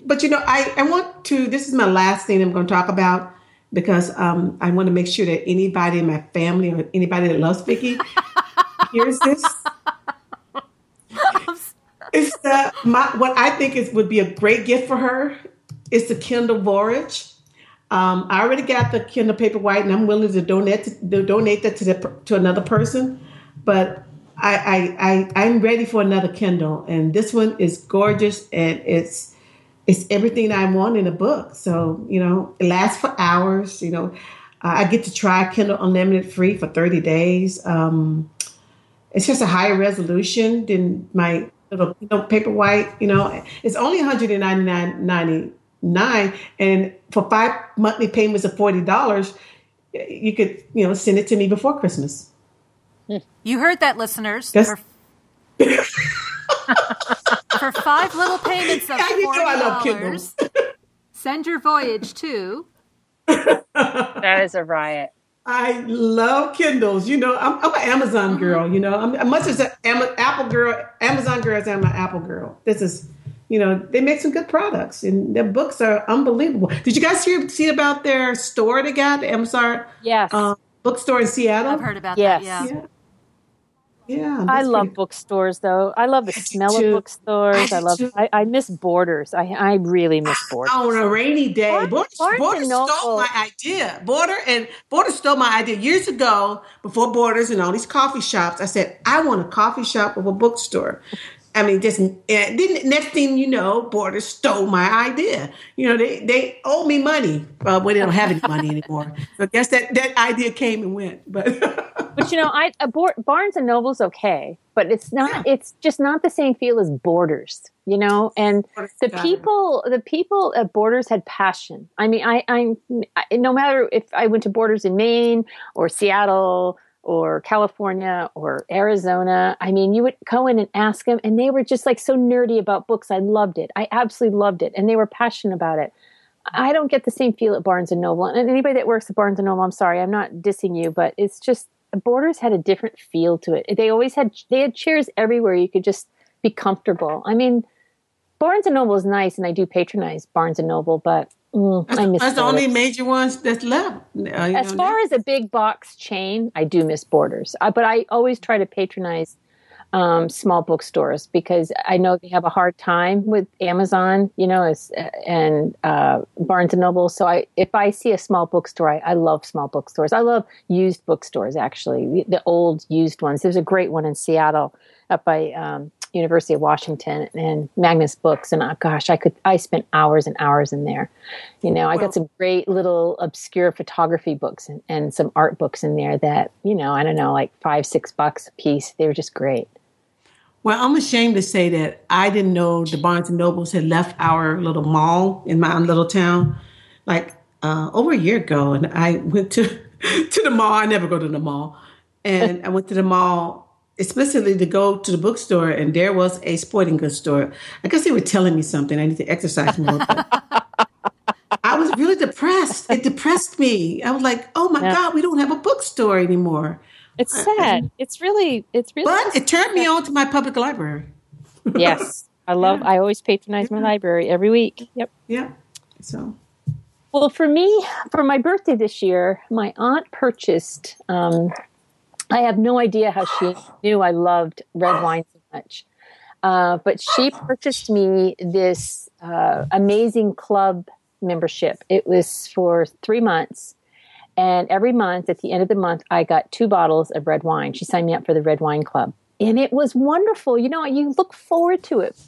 but you know, I, I want to. This is my last thing I'm going to talk about because um, I want to make sure that anybody in my family or anybody that loves Vicky hears this. it's the my what I think is would be a great gift for her is the Kindle Voyage. Um, I already got the Kindle Paperwhite, and I'm willing to donate to, donate that to the, to another person. But I, I I I'm ready for another Kindle, and this one is gorgeous, and it's it's everything I want in a book. So you know, it lasts for hours. You know, I get to try Kindle Unlimited free for 30 days. Um, it's just a higher resolution than my little you know, Paperwhite. You know, it's only 199.99, and for five monthly payments of forty dollars, you could you know send it to me before Christmas. Hmm. You heard that, listeners. For, for, five little payments of forty dollars, send your voyage to. that is a riot. I love Kindles. You know, I'm, I'm an Amazon mm-hmm. girl. You know, I'm, much as an Apple girl, Amazon girl as I'm an Apple girl. This is, you know, they make some good products, and their books are unbelievable. Did you guys hear see about their store they got, the Amazon? Yes. Uh, bookstore in Seattle. I've heard about yes. that. Yeah. yeah. Yeah, I love pretty... bookstores though. I love the smell of bookstores. I, I love. I, I, miss Borders. I I really miss ah, Borders. On a rainy day, Borders, Borders stole my idea. Border and Borders stole my idea years ago. Before Borders and all these coffee shops, I said I want a coffee shop with a bookstore. I mean, just then next thing you know, Borders stole my idea. You know, they they owe me money, uh, but they don't have any money anymore. So I guess that that idea came and went. But but you know, I Barnes and Noble's okay, but it's not. Yeah. It's just not the same feel as Borders. You know, and the people the people at Borders had passion. I mean, I I no matter if I went to Borders in Maine or Seattle or California or Arizona. I mean, you would go in and ask them, and they were just like so nerdy about books. I loved it. I absolutely loved it, and they were passionate about it. I don't get the same feel at Barnes and Noble. And anybody that works at Barnes and Noble, I'm sorry, I'm not dissing you, but it's just Borders had a different feel to it. They always had they had chairs everywhere. You could just be comfortable. I mean, Barnes and Noble is nice, and I do patronize Barnes and Noble, but Mm, that's, I miss that's the only major ones that's left. Uh, as know, far as a big box chain, I do miss Borders, uh, but I always try to patronize um, small bookstores because I know they have a hard time with Amazon, you know, as, and uh, Barnes and Noble. So I, if I see a small bookstore, I, I, love small bookstores. I love used bookstores, actually, the old used ones. There's a great one in Seattle up by um, University of Washington and Magus Books, and uh, gosh, I could I spent hours and hours in there. You know, I got some great little obscure photography books and, and some art books in there that you know I don't know like five six bucks a piece. They were just great. Well, I'm ashamed to say that I didn't know the Barnes and Nobles had left our little mall in my little town like uh, over a year ago, and I went to to the mall. I never go to the mall, and I went to the mall explicitly to go to the bookstore and there was a sporting goods store. I guess they were telling me something. I need to exercise more. I was really depressed. It depressed me. I was like, oh my yeah. God, we don't have a bookstore anymore. It's sad. it's really, it's really. But it turned me on to my public library. yes. I love, yeah. I always patronize yeah. my library every week. Yep. Yeah. So. Well, for me, for my birthday this year, my aunt purchased um, I have no idea how she knew I loved red wine so much. Uh, but she purchased me this uh, amazing club membership. It was for three months. And every month, at the end of the month, I got two bottles of red wine. She signed me up for the Red Wine Club. And it was wonderful. You know, you look forward to it.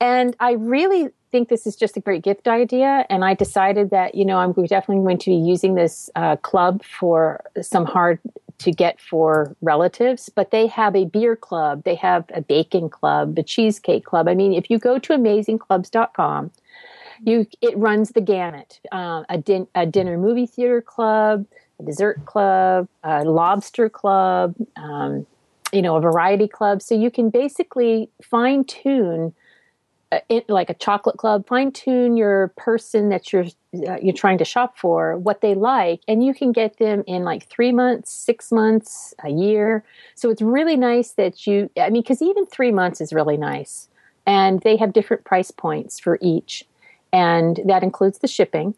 And I really think this is just a great gift idea. And I decided that, you know, I'm definitely going to be using this uh, club for some hard to get for relatives, but they have a beer club, they have a bacon club, a cheesecake club. I mean, if you go to amazingclubs.com, you it runs the gamut: uh, a, din- a dinner movie theater club, a dessert club, a lobster club, um, you know, a variety club. So you can basically fine tune it, like a chocolate club, fine tune your person that you're uh, you're trying to shop for, what they like, and you can get them in like three months, six months, a year. So it's really nice that you. I mean, because even three months is really nice, and they have different price points for each, and that includes the shipping.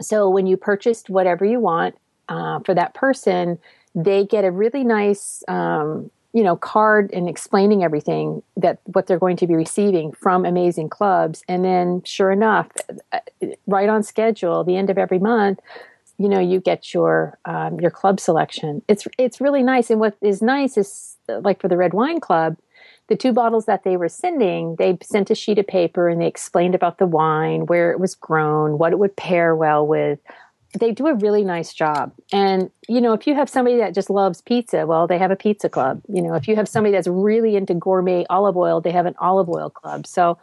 So when you purchased whatever you want uh, for that person, they get a really nice um, you know card and explaining everything that what they're going to be receiving from amazing clubs. And then sure enough right on schedule the end of every month you know you get your um, your club selection. It's it's really nice. And what is nice is like for the red wine club the two bottles that they were sending they sent a sheet of paper and they explained about the wine where it was grown what it would pair well with they do a really nice job. And, you know, if you have somebody that just loves pizza, well, they have a pizza club. You know, if you have somebody that's really into gourmet olive oil, they have an olive oil club. So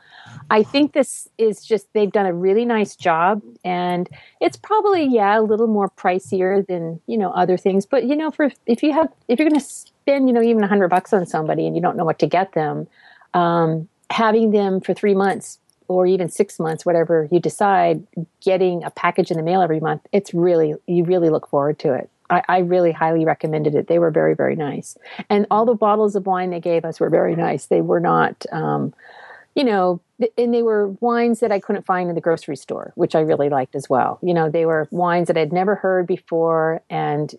I think this is just, they've done a really nice job. And it's probably, yeah, a little more pricier than, you know, other things. But, you know, for if you have, if you're going to spend, you know, even a hundred bucks on somebody and you don't know what to get them, um, having them for three months or even six months, whatever you decide, getting a package in the mail every month, it's really, you really look forward to it. I, I, really highly recommended it. They were very, very nice. And all the bottles of wine they gave us were very nice. They were not, um, you know, and they were wines that I couldn't find in the grocery store, which I really liked as well. You know, they were wines that I'd never heard before and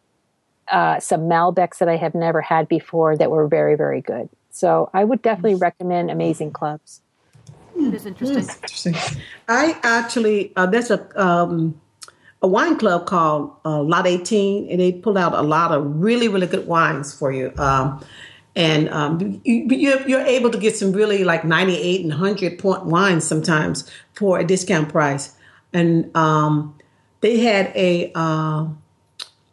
uh, some Malbecs that I have never had before that were very, very good. So I would definitely recommend Amazing Clubs. It is interesting. interesting. I actually uh, there's a um, a wine club called uh, Lot 18, and they pull out a lot of really really good wines for you. Um, and um, you, you're, you're able to get some really like 98 and 100 point wines sometimes for a discount price. And um, they had a uh,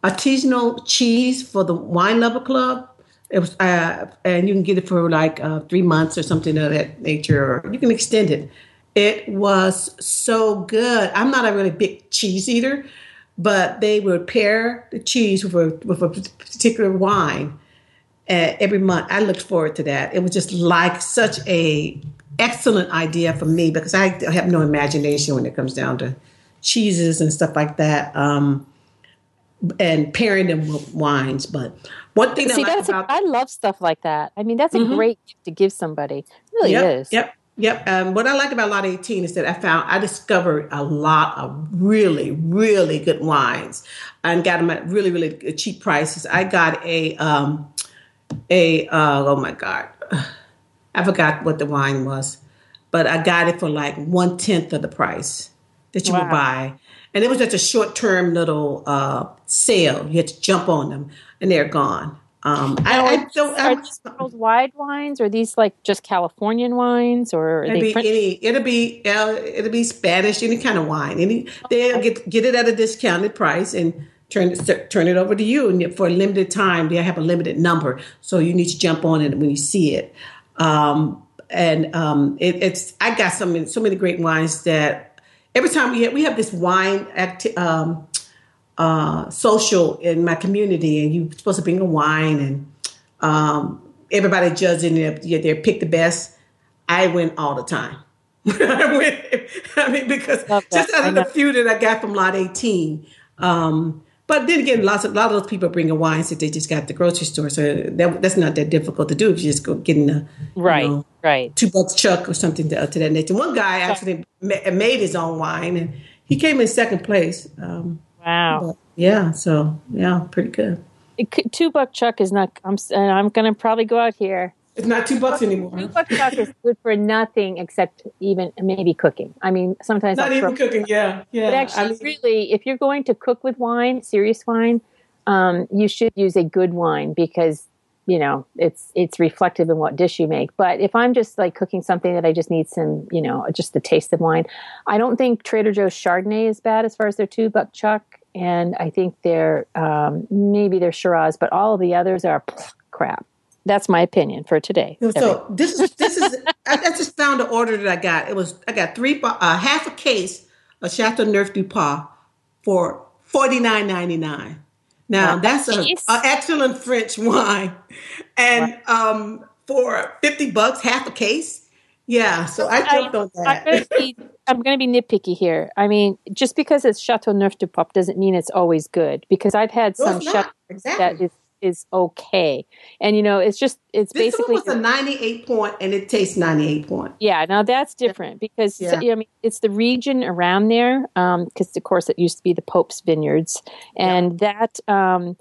artisanal cheese for the wine lover club it was, uh, and you can get it for like uh, three months or something of that nature, or you can extend it. It was so good. I'm not a really big cheese eater, but they would pair the cheese with a, with a particular wine uh, every month. I looked forward to that. It was just like such a excellent idea for me because I have no imagination when it comes down to cheeses and stuff like that. Um, and pairing them with wines. But one thing See, that that's about, a, I love stuff like that. I mean, that's a mm-hmm. great gift to give somebody. It really yep, is. Yep. Yep. Um, what I like about Lot 18 is that I found, I discovered a lot of really, really good wines and got them at really, really cheap prices. I got a, um, a, uh, oh my God, I forgot what the wine was, but I got it for like one tenth of the price that you wow. would buy and it was just a short term little uh, sale. You had to jump on them, and they're gone. Um, I, I don't. Are these worldwide wines, or these like just Californian wines, or it'll be any, it'll be uh, it'll be Spanish, any kind of wine. Any they'll get get it at a discounted price and turn it turn it over to you. And for a limited time, they have a limited number, so you need to jump on it when you see it. Um, and um, it, it's I got some so many great wines that every time we have, we have this wine acti- um, uh, social in my community, and you're supposed to bring a wine, and um, everybody judging their, their pick the best. I win all the time. I win. I mean, because just out of the few that I got from Lot 18. Um, but then again, lots of, a lot of those people bring a wines that they just got the grocery store, so that, that's not that difficult to do if you just go getting a right, you know, right, two bucks chuck or something to, to that nature. One guy actually ma- made his own wine, and he came in second place. Um, wow! yeah, so yeah, pretty good. It, two buck chuck is not. I'm I'm going to probably go out here it's not two bucks anymore. Two buck chuck is good for nothing except even maybe cooking. I mean, sometimes not I'll even cooking. Yeah, yeah. But actually, I mean, really, if you're going to cook with wine, serious wine, um, you should use a good wine because you know it's it's reflective in what dish you make. But if I'm just like cooking something that I just need some, you know, just the taste of wine, I don't think Trader Joe's Chardonnay is bad as far as their two buck chuck, and I think their um, maybe they're Shiraz, but all of the others are crap. That's my opinion for today. So this is this is I, I, just found the order that I got. It was I got three uh, half a case of Chateauneuf du Pape for forty nine ninety nine. Now wow. that's an excellent French wine, and wow. um, for fifty bucks, half a case, Yeah, so I jumped I, on that. I'm going, to be, I'm going to be nitpicky here. I mean, just because it's Chateau Neuf du Pape doesn't mean it's always good. Because I've had No, some. Chateau Exactly. that is is okay, and you know, it's just it's this basically one was a 98 point and it tastes 98 point. Yeah, now that's different because Yeah. I mean it's the region around there because of course it used to be the Pope's vineyards, and that um,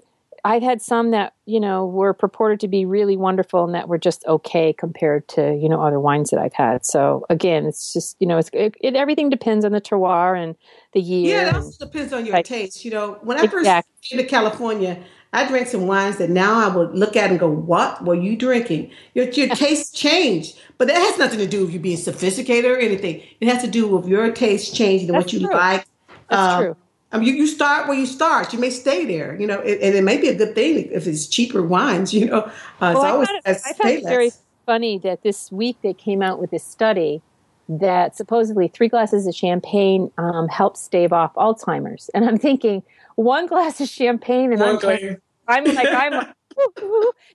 I've had some that you know were purported to be really wonderful and that were just okay compared to you know other wines that I've had. So again, it's just you know it's it, it everything depends on the terroir and the year. Yeah, it also depends on your taste. You know, when I first came to California, I drank some wines that now I would look at and go, "What were you drinking?" Your your taste changed, but that has nothing to do with you being sophisticated or anything. It has to do with your taste changing and what you true. like. That's Um, true. I mean, you, you start where you start. You may stay there, you know, and, and it may be a good thing if it's cheaper wines. You know, uh, Well, it's I always found it, I to found it very funny that this week they came out with this study that supposedly three glasses of champagne um, helps stave off Alzheimer's. And I'm thinking, one glass of champagne, and I'm, like, I'm like, I'm like,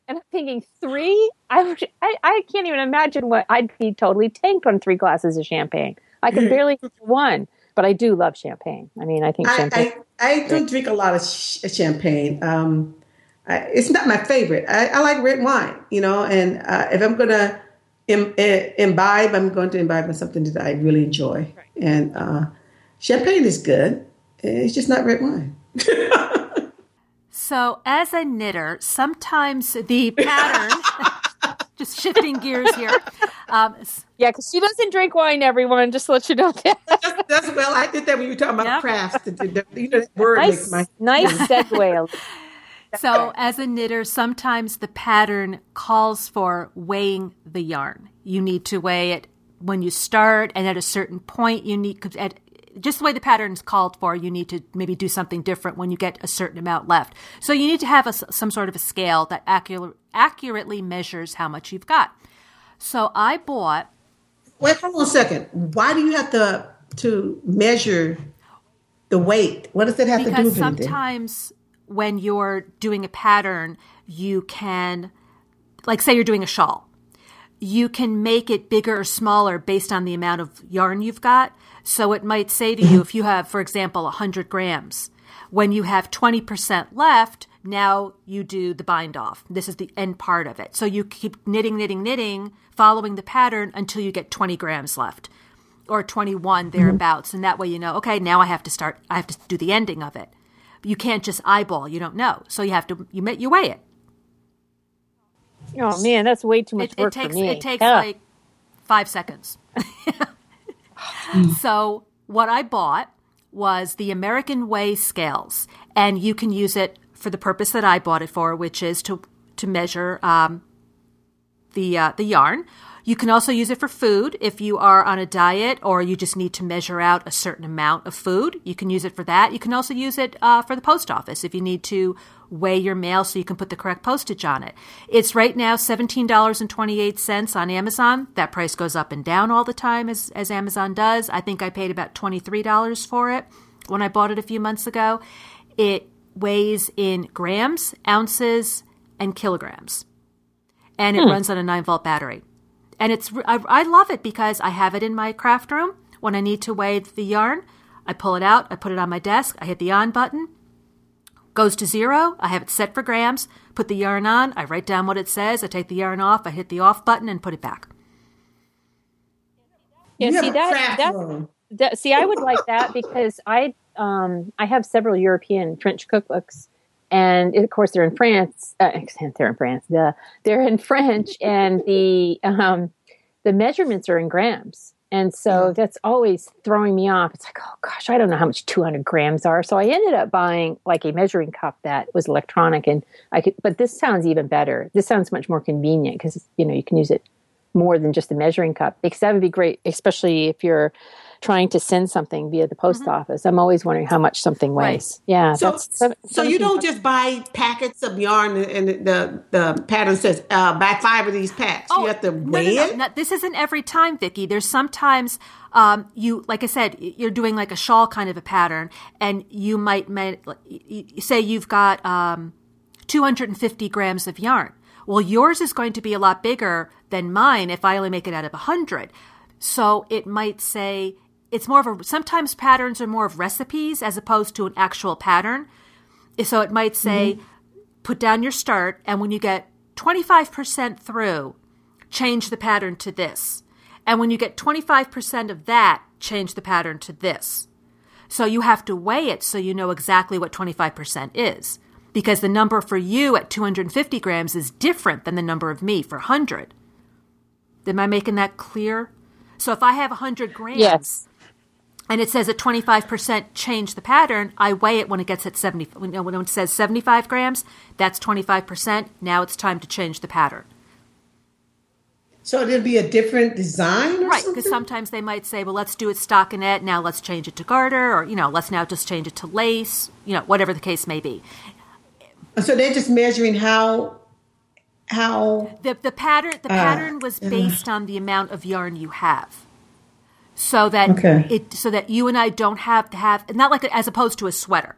and I'm thinking, three? I, I, I can't even imagine what I'd be totally tanked on three glasses of champagne. I can barely one, but I do love champagne. I mean, I think I, champagne. I, I do drink a lot of sh- champagne. Um, I, it's not my favorite. I, I like red wine, you know, and uh, if I'm going to Im, imbibe, I'm going to imbibe in something that I really enjoy. And uh, champagne is good. It's just not red wine. So, as a knitter, sometimes the pattern, just shifting gears here, um, yeah, because she doesn't drink wine, everyone, just to let you know that. That's, that's well, I did that when you were talking about Yep. crafts. You know, that word nice, my nice segue. so as a knitter, sometimes the pattern calls for weighing the yarn. You need to weigh it when you start, and at a certain point, you need at just the way the pattern's called for, you need to maybe do something different when you get a certain amount left. So you need to have a some sort of a scale that accurate, accurately measures how much you've got. So I bought Wait, hold on a second. Why do you have to to measure the weight? What does that have to do because with anything? sometimes when you're doing a pattern, you can, like, say you're doing a shawl, you can make it bigger or smaller based on the amount of yarn you've got. So it might say to you, mm-hmm. if you have, for example, 100 grams, when you have 20% left, now you do the bind off. This is the end part of it. So you keep knitting, knitting, knitting, following the pattern until you get 20 grams left or 21 mm-hmm. thereabouts. And that way you know, okay, now I have to start, I have to do the ending of it. You can't just eyeball, you don't know. So you have to, you, you weigh it. Oh man, that's way too much It, it work takes for me. it takes Yeah. like five seconds. so what I bought was the American Weigh scales, and you can use it for the purpose that I bought it for, which is to to measure um, the uh, the yarn. You can also use it for food if you are on a diet or you just need to measure out a certain amount of food. You can use it for that. You can also use it uh, for the post office if you need to weigh your mail so you can put the correct postage on it. It's right now seventeen dollars and twenty eight cents on Amazon. That price goes up and down all the time as as Amazon does. I think I paid about twenty three dollars for it when I bought it a few months ago. It weighs in grams, ounces, and kilograms and it runs on a 9 volt battery. And it's I, I love it because I have it in my craft room. When I need to weigh the yarn, I pull it out, I put it on my desk, I hit the on button, goes to zero. I have it set for grams. Put the yarn on, I write down what it says, I take the yarn off, I hit the off button and put it back. Yeah, you see have a that, craft that, room. that see I would like that because I um I have several European French cookbooks and of course they're in France uh, they're in France the they're in French and the um the measurements are in grams. And so that's always throwing me off. It's like oh gosh I don't know how much 200 grams are. So I ended up buying like a measuring cup that was electronic and I could but this sounds even better. This sounds much more convenient because you know you can use it more than just a measuring cup because that would be great especially if you're trying to send something via the post office i'm always wondering how much something Right. weighs yeah So, that's seven- so you don't just buy packets of yarn and the the, the pattern says uh, buy five of these packs. Oh, you have to Oh, no, weigh no, no, it. no, this isn't every time, Vicky. There's sometimes um, you, like I said, you're doing like a shawl kind of a pattern, and you might ma- you- you say you've got um, 250 grams of yarn. Well, yours is going to be a lot bigger than mine if I only make it out of 100. So it might say it's more of a sometimes patterns are more of recipes as opposed to an actual pattern. So it might say mm-hmm. put down your start and when you get 25% through, change the pattern to this. And when you get 25% of that, change the pattern to this. So you have to weigh it so you know exactly what 25% is. Because the number for you at 250 grams is different than the number of me for 100. Am I making that clear? So if I have 100 grams yes. And it says at 25% change the pattern, I weigh it when it gets at 70. When it says 75 grams, that's 25%. Now it's time to change the pattern. So it'll be a different design, right? Because sometimes they might say, "Well, let's do it stockinette. Now let's change it to garter, or you know, let's now just change it to lace. You know, whatever the case may be." So they're just measuring how how the the pattern the uh, pattern was based on the amount of yarn you have, so that okay. it so that you and I don't have to have not like as opposed to a sweater,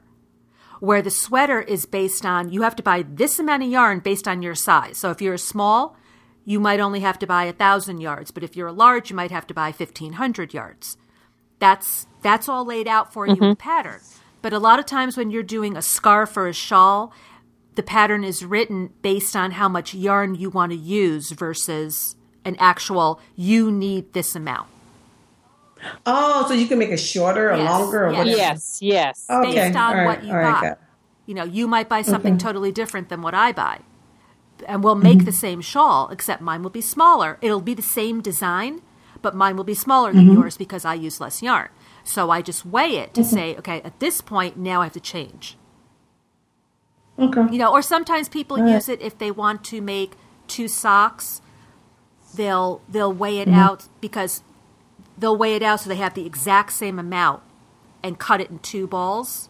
where the sweater is based on you have to buy this amount of yarn based on your size. So if you're a small you might only have to buy a thousand yards, but if you're a large, you might have to buy fifteen hundred yards. That's that's all laid out for mm-hmm. you in pattern. But a lot of times when you're doing a scarf or a shawl, the pattern is written based on how much yarn you want to use versus an actual you need this amount. Oh, so you can make it shorter or yes, longer or yes. whatever. Yes, yes. Okay. Based on right, what you right, buy. You know, you might buy something okay. totally different than what I buy and we'll make mm-hmm. the same shawl, except mine will be smaller. It'll be the same design, but mine will be smaller than mm-hmm. yours because I use less yarn. So I just weigh it to mm-hmm. say, okay, at this point, now I have to change. Okay. You know, or sometimes people right. use it if they want to make two socks. They'll they'll weigh it mm-hmm. out because they'll weigh it out so they have the exact same amount and cut it in two balls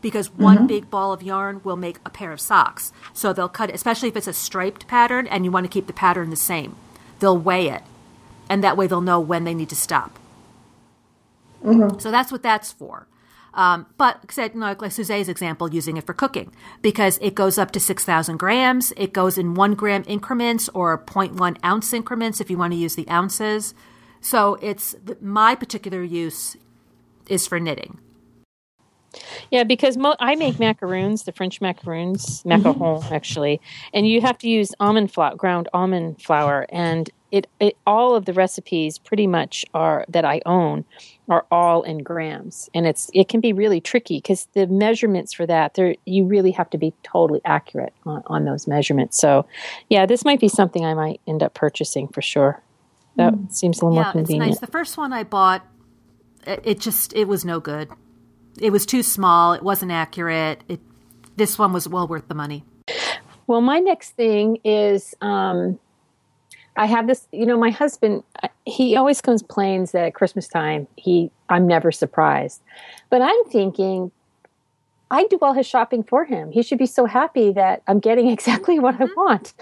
because one mm-hmm. big ball of yarn will make a pair of socks. So they'll cut it, especially if it's a striped pattern and you want to keep the pattern the same. They'll weigh it, and that way they'll know when they need to stop. Mm-hmm. So that's what that's for. Um, but said, you know, like, Suzette's example, using it for cooking because it goes up to 6,000 grams. It goes in one gram increments or 0.1 ounce increments if you want to use the ounces. So it's my particular use is for knitting. Yeah, because mo- I make macaroons, the French macaroons, macaron mm-hmm. actually, and you have to use almond flour, ground almond flour, and it, it all of the recipes pretty much are that I own are all in grams, and it's it can be really tricky because the measurements for that there you really have to be totally accurate on, on, those measurements. So, yeah, this might be something I might end up purchasing for sure. That mm. seems a little yeah, more convenient. It's nice. The first one I bought, it, it just it was no good it was too small. It wasn't accurate. It, this one was well worth the money. Well, my next thing is um, I have this. You know, my husband he always complains that at Christmas time he I'm never surprised, but I'm thinking I do all his shopping for him. He should be so happy that I'm getting exactly what I mm-hmm. want.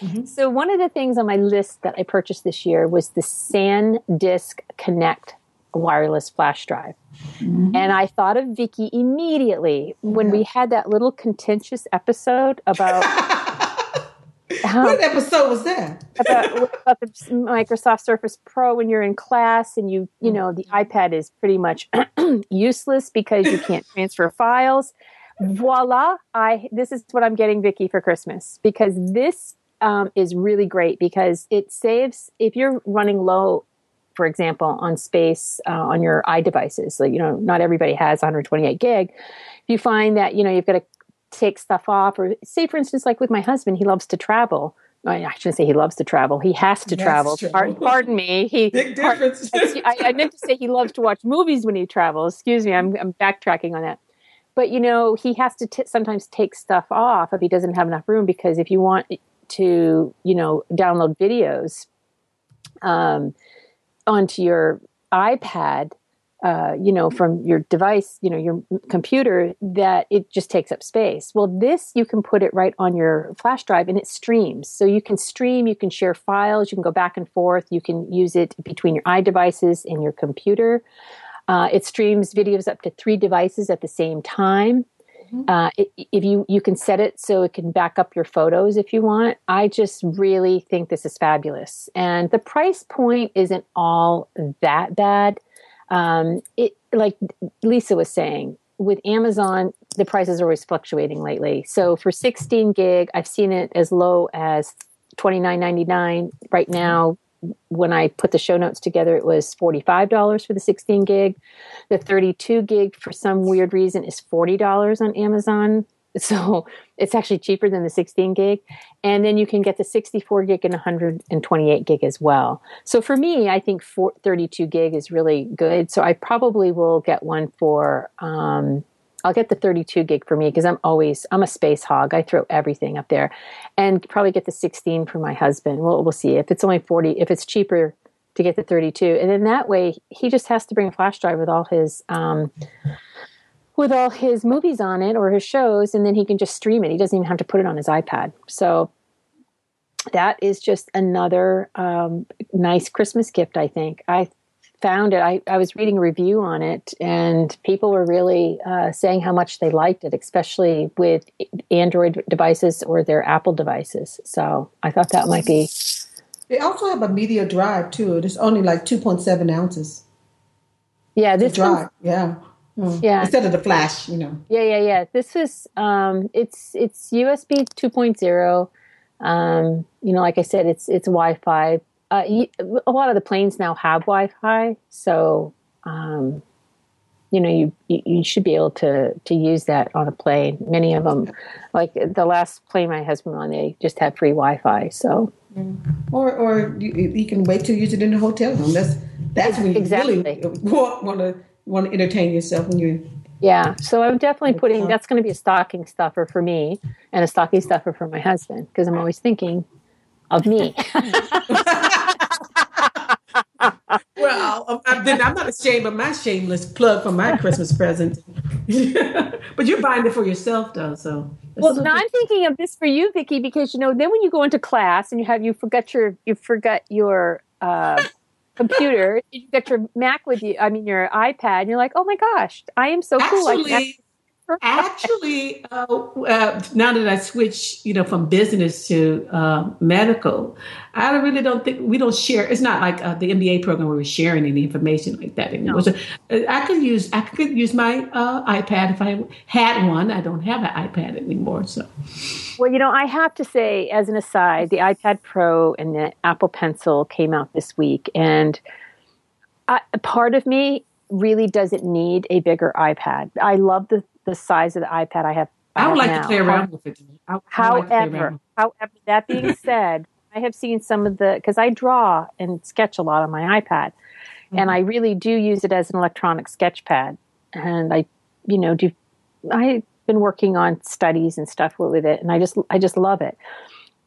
mm-hmm. So one of the things on my list that I purchased this year was the SanDisk Connect wireless flash drive. Mm-hmm. And I thought of Vicky immediately when we had that little contentious episode about. um, what episode was that? about, about, the Microsoft Surface Pro when you're in class and you, you know, the iPad is pretty much useless because you can't transfer files. Voila! I this is what I'm getting Vicky for Christmas because this um, is really great because it saves if you're running low for example, on space uh, on your iDevices. So, you know, not everybody has 128 gig. If you find that, you know, you've got to take stuff off, or say, for instance, like with my husband, he loves to travel. I shouldn't say he loves to travel. He has to travel. Pardon, pardon, me. He, Big difference. I, I, meant to say he loves to watch movies when he travels. Excuse me. I'm, I'm backtracking on that. But you know, he has to t- sometimes take stuff off if he doesn't have enough room because if you want to, you know, download videos, um, onto your iPad, uh, you know, from your device, you know, your computer, that it just takes up space. Well, this you can put it right on your flash drive and it streams. So you can stream, you can share files, you can go back and forth, you can use it between your iDevices and your computer. Uh, it streams videos up to three devices at the same time. Uh, if you you can set it so it can back up your photos if you want. I just really think this is fabulous, and the price point isn't all that bad. Um, it like Lisa was saying with Amazon, the prices are always fluctuating lately. So for 16 gig, I've seen it as low as 29.99 right now when I put the show notes together, it was $45 for the 16 gig. The 32 gig, for some weird reason, is $40 on Amazon. So it's actually cheaper than the 16 gig. And then you can get the 64 gig and 128 gig as well. So for me, I think 32 gig is really good. So I probably will get one for um, I'll get the 32 gig for me because I'm always I'm a space hog. I throw everything up there, and probably get the 16 for my husband. We'll we'll see if it's only 40. If it's cheaper to get the 32, and then that way he just has to bring a flash drive with all his um, with all his movies on it or his shows, and then he can just stream it. He doesn't even have to put it on his iPad. So that is just another um, nice Christmas gift. I think I found it, I, I was reading a review on it, and people were really uh, saying how much they liked it, especially with Android devices or their Apple devices. So I thought that might be. They also have a media drive too. It's only like two point seven ounces. Yeah, this drive. Yeah. Mm. Yeah. Instead of the flash, you know. Yeah, yeah, yeah. This is um it's it's USB 2.0. Um, you know, like I said, it's it's Wi-Fi, uh, a lot of the planes now have Wi-Fi, so um, you know you, you should be able to to use that on a plane. Many of them, like the last plane my husband on, they just had free Wi-Fi. So, mm. or or you, you, can wait to use it in the hotel room. That's that's when you exactly. really want to want to entertain yourself when you're. Yeah, so I'm definitely putting that's going to be a stocking stuffer for me and a stocking stuffer for my husband because I'm always thinking of me. well, I'm, then I'm not ashamed of my shameless plug for my Christmas present. but you're buying it for yourself, though. So well, now I'm thinking of this for you, Vicky, because you know, then when you go into class and you have you forget your you forget your uh, computer, you get your Mac with you. I mean, your iPad. And you're like, oh my gosh, I am so Actually, cool. Actually, uh, uh, now that I switch, you know, from business to uh, medical, I really don't think we don't share. It's not like uh, the MBA program where we're sharing any information like that anymore. No. So uh, I could use I could use my uh, iPad if I had one. I don't have an iPad anymore. So, well, you know, I have to say, as an aside, the iPad Pro and the Apple Pencil came out this week, and I, part of me really doesn't need a bigger iPad. I love the the size of the iPad I have. I, would like now. to play around with it. I, however, like however, that being said, I have seen some of the because I draw and sketch a lot on my iPad, mm-hmm. and I really do use it as an electronic sketch pad. And I, you know, do I've been working on studies and stuff with it, and I just I just love it.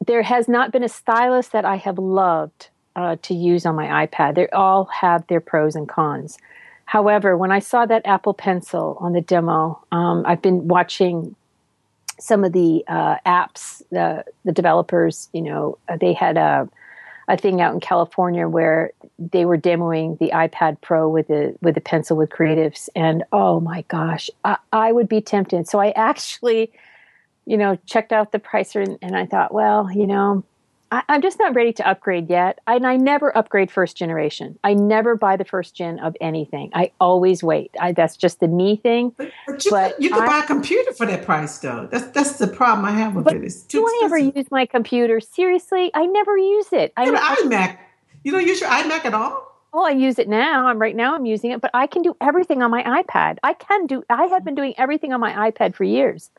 There has not been a stylus that I have loved uh, to use on my iPad. They all have their pros and cons. However, when I saw that Apple Pencil on the demo, um, I've been watching some of the uh, apps, the the developers. You know, uh, they had a a thing out in California where they were demoing the iPad Pro with the with the pencil with creatives, and oh my gosh, I, I would be tempted. So I actually, you know, checked out the pricer and, and I thought, well, you know, I, am just not ready to upgrade yet. I, and I never upgrade first generation. I never buy the first gen of anything. I always wait. I, that's just the me thing. But, but you, but you can I, buy a computer for that price, though. That's that's the problem I have with it. It's too do expensive. I ever use my computer? Seriously, I never use it. I, yeah, iMac. You don't use your iMac at all? Well, I use it now. I'm right now. I'm using it, but I can do everything on my iPad. I can do. I have been doing everything on my iPad for years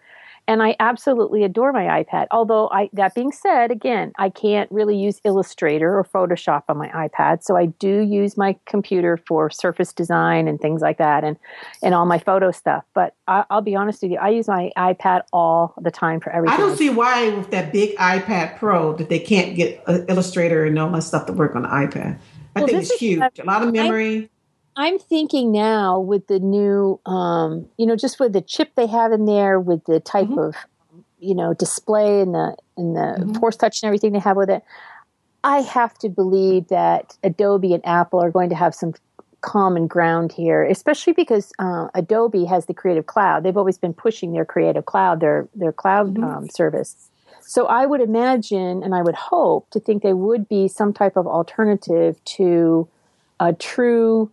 and I absolutely adore my iPad. Although I, that being said, again, I can't really use Illustrator or Photoshop on my iPad, so I do use my computer for surface design and things like that, and and all my photo stuff. But I, will be honest with you, I use my iPad all the time for everything. I don't see why with that big iPad Pro that they can't get uh, Illustrator and all that stuff to work on the iPad. I well, think it's huge. A lot of memory. I'm thinking now with the new, um, you know, just with the chip they have in there, with the type mm-hmm. of, you know, display and the and the mm-hmm. Force Touch and everything they have with it. I have to believe that Adobe and Apple are going to have some common ground here, especially because uh, Adobe has the Creative Cloud. They've always been pushing their Creative Cloud, their their cloud mm-hmm. um, service. So I would imagine, and I would hope to think they would be some type of alternative to a true.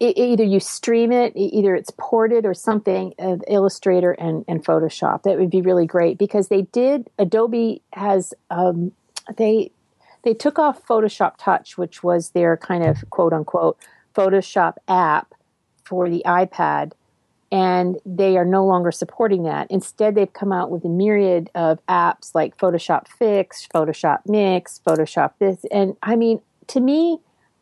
Either you stream it, either it's ported or something of Illustrator and, and Photoshop. That would be really great because they did. Adobe has um, they they took off Photoshop Touch, which was their kind of quote unquote Photoshop app for the iPad, and they are no longer supporting that. Instead, they've come out with a myriad of apps like Photoshop Fix, Photoshop Mix, Photoshop this. And I mean, to me,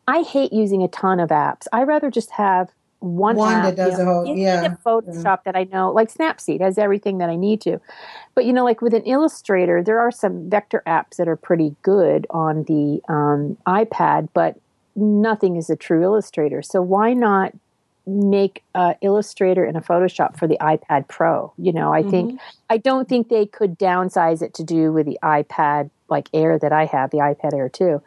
I hate using a ton of apps. I rather just have one, one app, that does you know, a whole yeah Photoshop yeah. that I know, like Snapseed has everything that I need to. But you know, like with an Illustrator, there are some vector apps that are pretty good on the um, iPad, but nothing is a true Illustrator. So why not make a Illustrator and a Photoshop for the iPad Pro? You know, I mm-hmm. think I don't think they could downsize it to do with the iPad like Air that I have, the iPad Air 2.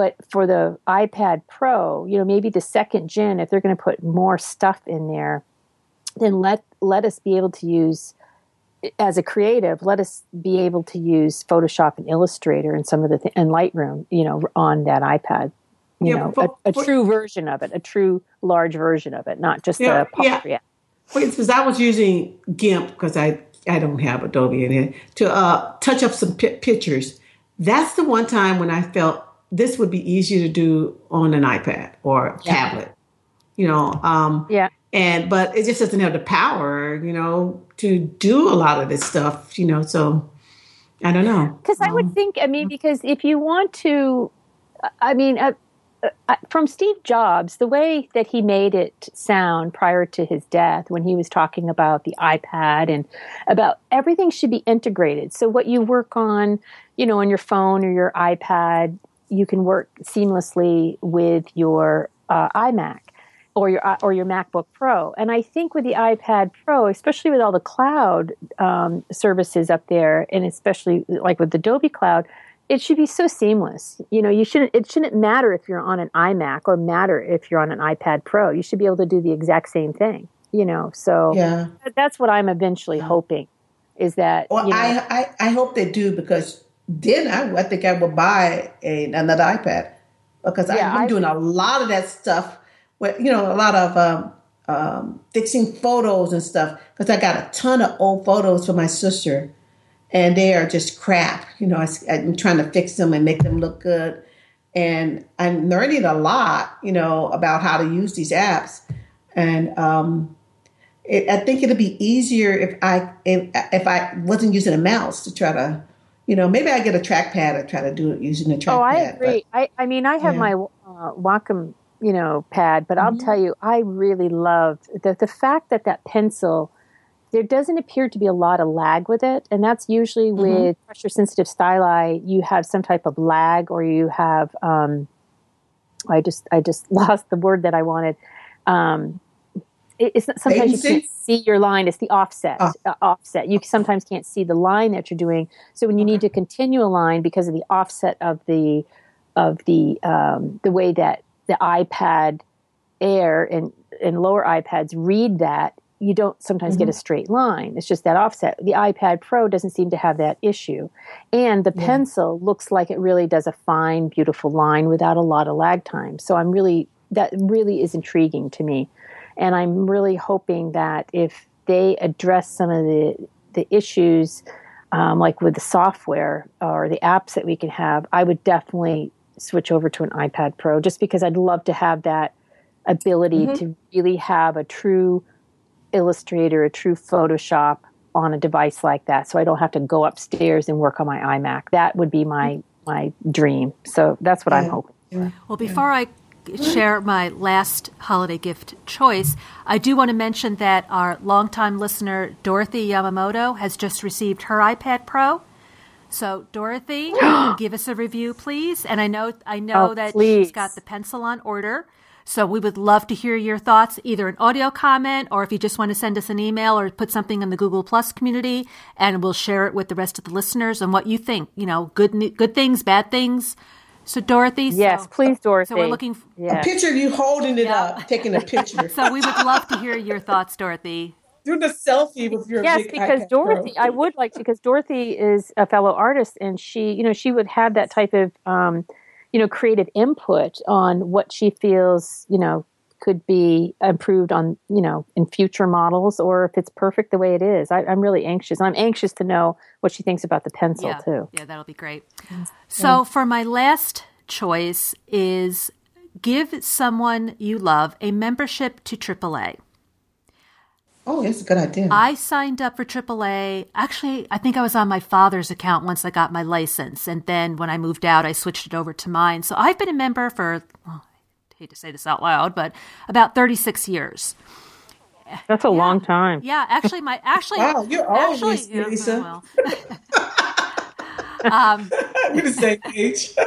But for the iPad Pro, you know, maybe the second gen, if they're going to put more stuff in there, then let let us be able to use as a creative, let us be able to use Photoshop and Illustrator and some of the th- and Lightroom, you know, on that iPad. You yeah, know, for, a, a for, true version of it, a true large version of it, not just yeah, a yeah. yeah. Because I was using GIMP because I I don't have Adobe in it to uh, touch up some p- pictures. That's the one time when I felt this would be easier to do on an iPad or yeah. tablet. You know, um, yeah. And but it just doesn't have the power, you know, to do a lot of this stuff. You know, so I don't know. Because I would um, think, I mean, because if you want to, I mean. Uh, uh, from Steve Jobs, the way that he made it sound prior to his death, when he was talking about the iPad and about everything should be integrated. So, what you work on, you know, on your phone or your iPad, you can work seamlessly with your uh, iMac or your uh, or your MacBook Pro. And I think with the iPad Pro, especially with all the cloud um, services up there, and especially like with Adobe Cloud, it should be so seamless. You know, you shouldn't. It shouldn't matter if you're on an iMac or matter if you're on an iPad Pro. You should be able to do the exact same thing. You know, so yeah, that's what I'm eventually hoping. Is that well, you know, I, I I hope they do because then I, I think I would buy a, another iPad because yeah, I've been I doing a lot of that stuff. With, you know, a lot of um, um, fixing photos and stuff because I got a ton of old photos for my sister, and they are just crap. You know, I, I'm trying to fix them and make them look good, and I'm learning a lot. You know, about how to use these apps, and um, it, I think it'd be easier if I if, if I wasn't using a mouse to try to you know, maybe I get a trackpad and try to do it using a trackpad. Oh, I agree. But, I, I mean, I have yeah. my uh, Wacom, you know, pad, but I'll mm-hmm. tell you, I really love the the fact that that pencil. There doesn't appear to be a lot of lag with it, and that's usually mm-hmm. with pressure sensitive styli. You have some type of lag, or you have. Um, I just I just lost the word that I wanted. Um, it's not, sometimes you can't see your line. It's the offset. Oh. Uh, offset. You sometimes can't see the line that you're doing. So when you okay. need to continue a line because of the offset of the of the um, the way that the iPad Air and and lower iPads read that, you don't sometimes mm-hmm. get a straight line. It's just that offset. The iPad Pro doesn't seem to have that issue. And the yeah. pencil looks like it really does a fine, beautiful line without a lot of lag time. So I'm really that really is intriguing to me. And I'm really hoping that if they address some of the, the issues, um, like with the software or the apps that we can have, I would definitely switch over to an iPad Pro just because I'd love to have that ability mm-hmm. to really have a true Illustrator, a true Photoshop on a device like that. So I don't have to go upstairs and work on my iMac. That would be my my dream. So that's what yeah. I'm hoping. Yeah. Well, before I share my last holiday gift choice, I do want to mention that our longtime listener, Dorothy Yamamoto, has just received her iPad Pro. So, Dorothy, give us a review, please. And I know I know oh, that please. she's got the pencil on order. So we would love to hear your thoughts, either an audio comment or if you just want to send us an email or put something in the Google Plus community, and we'll share it with the rest of the listeners and what you think. You know, good good things, bad things, So Dorothy, Yes, so, please, Dorothy. So we're looking. f- A Yeah. picture of you holding it Yeah. up, taking a picture. So we would love to hear your thoughts, Dorothy. Do the selfie with your Yes, big because iPad Dorothy, Pro. I would like to, because Dorothy is a fellow artist, and she, you know, she would have that type of, um, you know, creative input on what she feels, you know, could be improved on, you know, in future models, or if it's perfect the way it is. I, I'm really anxious. I'm anxious to know what she thinks about the pencil yeah, too. yeah, that'll be great. So for my last choice is give someone you love a membership to AAA. Oh, that's a good idea. I signed up for AAA. Actually, I think I was on my father's account once I got my license. And then when I moved out, I switched it over to mine. So I've been a member for, well, I hate to say this out loud, but about 36 years. That's a long time. Yeah, actually, my, actually, Wow, you're old, actually, Miss yeah, Lisa. well, um, We're the same age.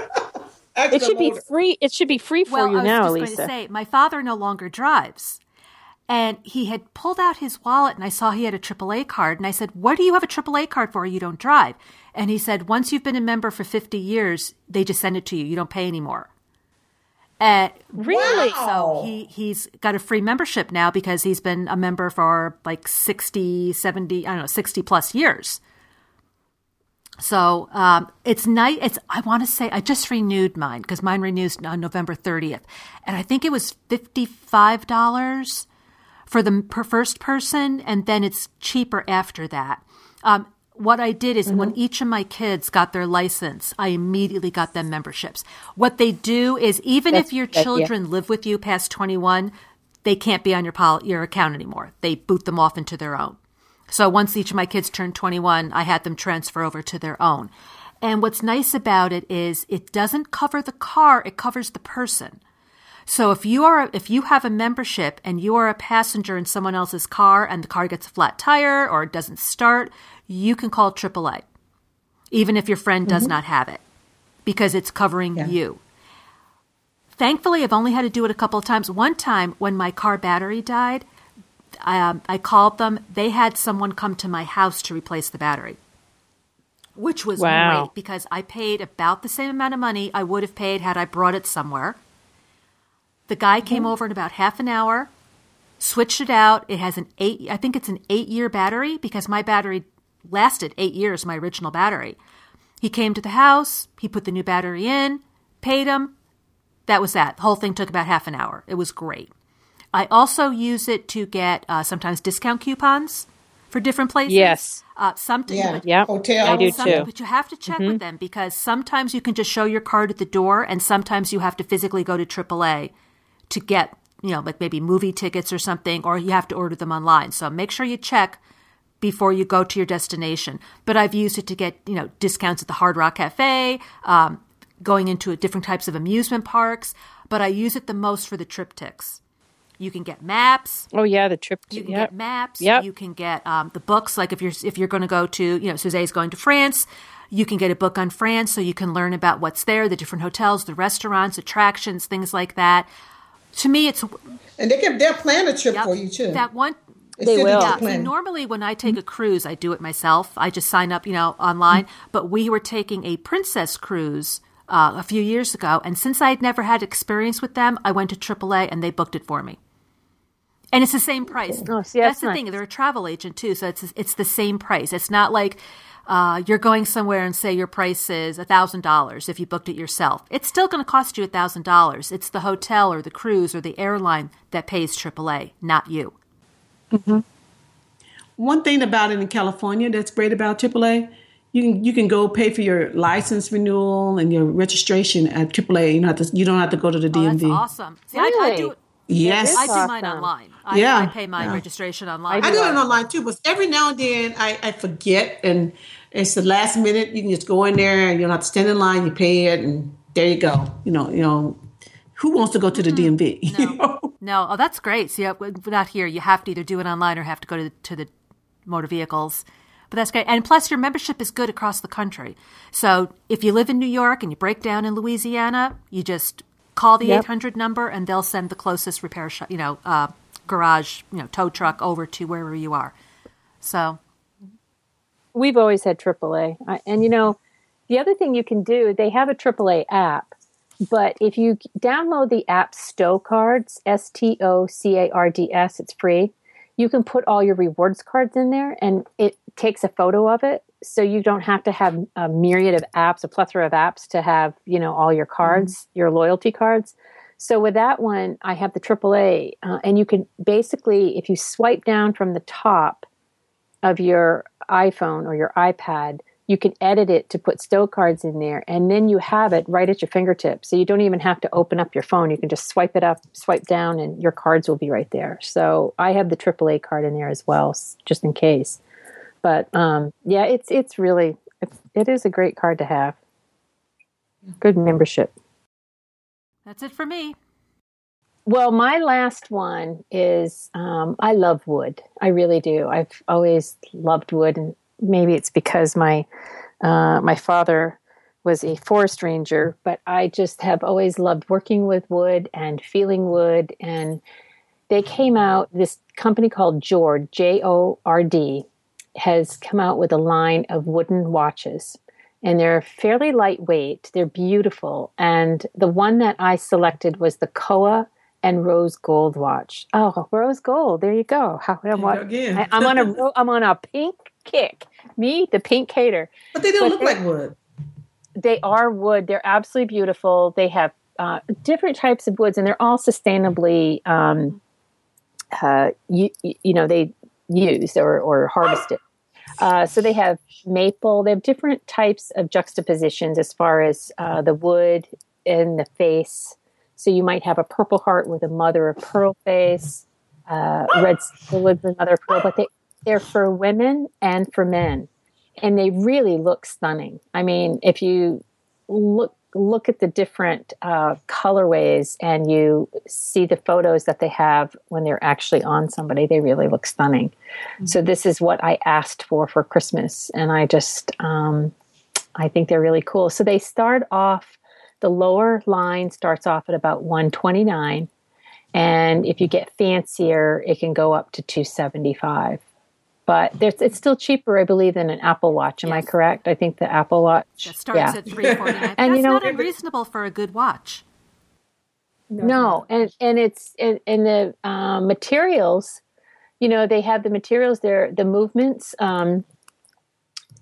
It should be free. It should be free for well, you I was now, just Lisa. going to say, my father no longer drives. And he had pulled out his wallet and I saw he had a AAA card. And I said, What do you have a AAA card for? You don't drive. And he said, Once you've been a member for 50 years, they just send it to you. You don't pay anymore. And Really? so he, he's got a free membership now because he's been a member for like 60, 70, I don't know, 60 plus years. So um, it's night. It's I want to say I just renewed mine because mine renews on November 30th, and I think it was fifty five dollars for the per first person, and then it's cheaper after that. Um, what I did is when mm-hmm. each of my kids got their license, I immediately got them memberships. What they do is even That's if your a good idea. children live with you past 21, they can't be on your pol- your account anymore. They boot them off into their own. So once each of my kids turned 21, I had them transfer over to their own. And what's nice about it is it doesn't cover the car, it covers the person. So if you are if you have a membership and you are a passenger in someone else's car and the car gets a flat tire or it doesn't start, you can call AAA. Even if your friend does not have it because it's covering Yeah. you. Thankfully, I've only had to do it a couple of times. One time when my car battery died, um, I called them. They had someone come to my house to replace the battery, which was Wow. great because I paid about the same amount of money I would have paid had I brought it somewhere. The guy came over in about half an hour, switched it out. It has an eight, I think it's an eight year battery because my battery lasted eight years, my original battery. He came to the house, he put the new battery in, paid him. That was that. The whole thing took about half an hour. It was great. I also use it to get uh, sometimes discount coupons for different places. Yes. Uh, sometimes, Yeah. but Yep. Hotel. I do too. But you have to check with them because sometimes you can just show your card at the door, and sometimes you have to physically go to AAA to get, you know, like maybe movie tickets or something, or you have to order them online. So make sure you check before you go to your destination. But I've used it to get, you know, discounts at the Hard Rock Cafe, um, going into different types of amusement parks. But I use it the most for the TripTiks. You can get maps. Oh yeah, the trip. You can yep. get maps. Yep. You can get um, the books. Like if you're if you're going to go to you know Suzette's going to France, you can get a book on France, so you can learn about what's there, the different hotels, the restaurants, attractions, things like that. To me, it's And they can they'll plan a trip yep, for you too. that one. It's They will. Yeah, see, normally when I take a cruise, I do it myself. I just sign up, you know, online. But we were taking a princess cruise uh, a few years ago, and since I had never had experience with them, I went to AAA and they booked it for me. And it's the same price. Oh, see, that's that's the nice. thing. They're a travel agent too, so it's it's the same price. It's not like uh, you're going somewhere and say your price is thousand dollars if you booked it yourself. It's still going to cost you thousand dollars. It's the hotel or the cruise or the airline that pays AAA, not you. Mm-hmm. One thing about it in California that's great about AAA, you can you can go pay for your license renewal and your registration at AAA. You don't have to you don't have to go to the Oh, DMV. that's awesome. See, I, I do Really? Yes, I do mine online. I, Yeah. I pay my Yeah. registration online. I do it online too, but every now and then I, I forget, and it's the last minute. You can just go in there, and you don't have to stand in line. You pay it, and there you go. You know, you know, who wants to go to the DMV? You know? No, oh, that's great. So we're not here. You have to either do it online or have to go to the, to the motor vehicles. But that's great. And plus, your membership is good across the country. So if you live in New York and you break down in Louisiana, you just call the Yep. 800 number and they'll send the closest repair shop, you know, uh, garage, you know, tow truck over to wherever you are. So, We've always had AAA, and you know, the other thing you can do, they have a AAA app, but if you download the app Stocards, S T O C A R D S, it's free. You can put all your rewards cards in there and it takes a photo of it. So you don't have to have a myriad of apps, a plethora of apps to have, you know, all your cards, mm-hmm. your loyalty cards. So with that one, I have the AAA, uh, and you can basically, if you swipe down from the top of your iPhone or your iPad, you can edit it to put Stocards in there, and then you have it right at your fingertips. So you don't even have to open up your phone. You can just swipe it up, swipe down, and your cards will be right there. So I have the AAA card in there as well, just in case. But um, yeah, it's it's really it's, it is a great card to have. Good membership. That's it for me. Well, my last one is um, I love wood. I really do. I've always loved wood, and maybe it's because my uh, my father was a forest ranger, but I just have always loved working with wood and feeling wood. And they came out, this company called Jord, J O R D, has come out with a line of wooden watches. And they're fairly lightweight, they're beautiful. And the one that I selected was the Koa and rose gold watch. Oh, rose gold. There you go. How, I'm, I, am on a I'm on a pink kick. Me, the pink hater. But they don't but look like wood. They are wood. They're absolutely beautiful. They have uh, different types of woods, and they're all sustainably, um, uh, you, you know, they used or, or harvested. Uh, so they have maple. They have different types of juxtapositions as far as uh, the wood and the face. So you might have a purple heart with a mother of pearl face, uh, red with mother of pearl, but they they're for women and for men, and they really look stunning. I mean, if you look look at the different uh, colorways and you see the photos that they have when they're actually on somebody, they really look stunning. Mm-hmm. So this is what I asked for for Christmas, and I just um, I think they're really cool. So they start off. The lower line starts off at about 129 and if you get fancier it can go up to 275 but it's still cheaper, I believe, than an Apple Watch. Am yes. I correct? I think the Apple Watch that starts yeah. at three forty nine. and That's you know, not unreasonable for a good watch. No, and and it's and, and the um, materials. You know, they have the materials there. The movements. Um,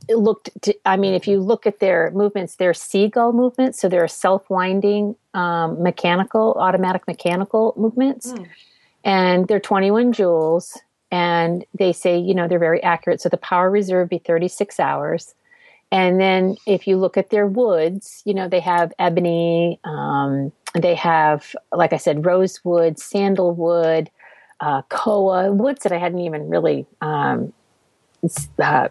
it looked. To, I mean, if you look at their movements, they're seagull movements. So they're self winding, um, mechanical, automatic mechanical movements, mm. and they're twenty one jewels and they say you know they're very accurate. So the power reserve be 36 hours. And then if you look at their woods you know they have ebony um, they have like i said rosewood sandalwood uh, koa woods that i hadn't even really um, uh,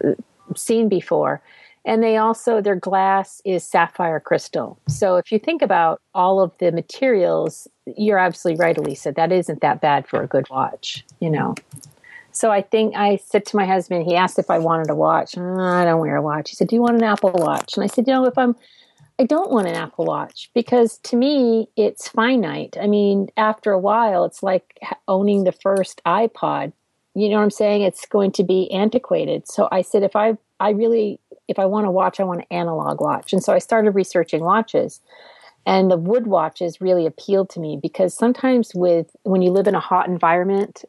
seen before. And they also their glass is sapphire crystal. So if you think about all of the materials you're absolutely right elisa. That isn't that bad for a good watch you know so I think I said to my husband, he asked if I wanted a watch. Oh, I don't wear a watch. He said, Do you want an Apple Watch? And I said, You know, if I'm, I don't want an Apple Watch because to me, it's finite. I mean, after a while, it's like owning the first iPod. You know what I'm saying? It's going to be antiquated. So I said, if I, I really, if I want a watch, I want an analog watch. And so I started researching watches and the wood watches really appealed to me because sometimes with when you live in a hot environment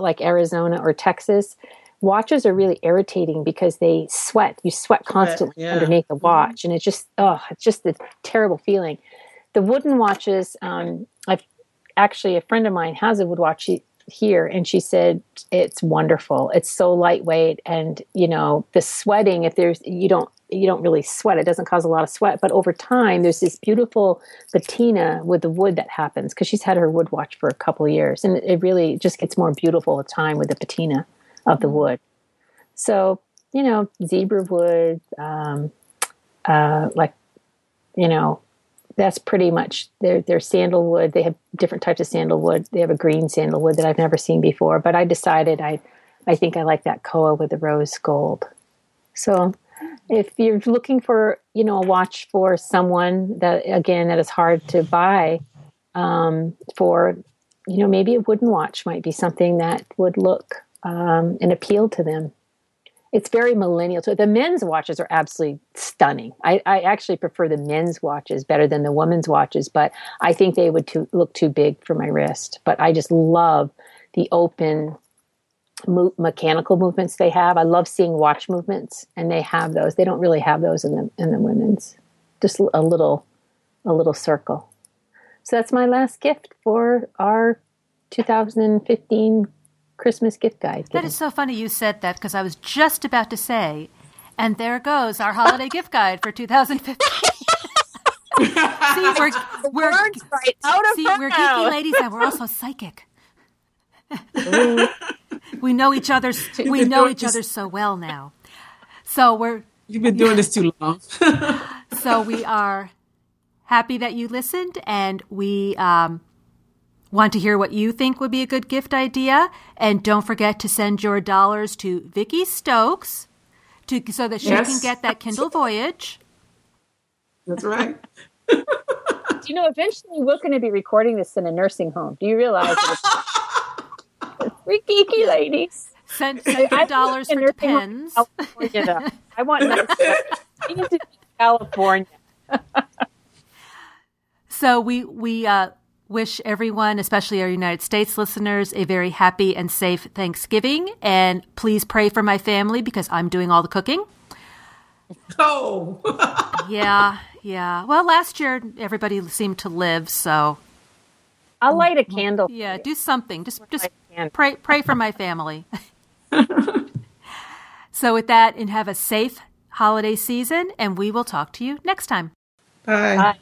like Arizona or Texas, watches are really irritating because they sweat. You sweat constantly yeah. underneath the mm-hmm. watch, and it's just oh, it's just a terrible feeling. The wooden watches, um, I've actually a friend of mine has a wood watch here, and she said it's wonderful. It's so lightweight, and you know the sweating. If there's you don't you don't really sweat. It doesn't cause a lot of sweat, but over time, there's this beautiful patina with the wood that happens because she's had her wood watch for a couple years, and it really just gets more beautiful with time with the patina of the wood. So you know, zebra wood, um, uh, like you know, that's pretty much their their sandalwood. They have different types of sandalwood. They have a green sandalwood that I've never seen before, but I decided I I think I like that koa with the rose gold. So if you're looking for you know a watch for someone that again that is hard to buy um, for you know maybe a wooden watch might be something that would look um, and appeal to them it's very millennial. So the men's watches are absolutely stunning. I, I actually prefer the men's watches better than the women's watches, but I think they would too, look too big for my wrist. But I just love the open mo- mechanical movements they have. I love seeing watch movements, and they have those. They don't really have those in the in the women's. Just a little, a little circle. So that's my last gift for our 2015 Christmas gift guide. That is so funny you said that because I was just about to say, and there goes our holiday gift guide for 2015. see, we're, we're, right out of see, we're geeky ladies and we're also psychic. we know each other's we know each other so well now. So we're You've been doing this too long. so we are happy that you listened and we um, want to hear what you think would be a good gift idea. And don't forget to send your dollars to Vicky Stokes to so that she Yes. can get that Kindle Voyage. That's right. You know, eventually we're going to be recording this in a nursing home. Do you realize? That it's- we geeky ladies. Send, send your dollars for a nursing home in Depends. California. I want nursing. We need to be California. So we we uh, wish everyone, especially our United States listeners, a very happy and safe Thanksgiving. And please pray for my family because I'm doing all the cooking. Oh, Yeah, yeah. Well, last year everybody seemed to live, so I'll light a candle. yeah, do something. Just just I can. pray pray for my family. so with that, and have a safe holiday season, and we will talk to you next time. bye. Bye.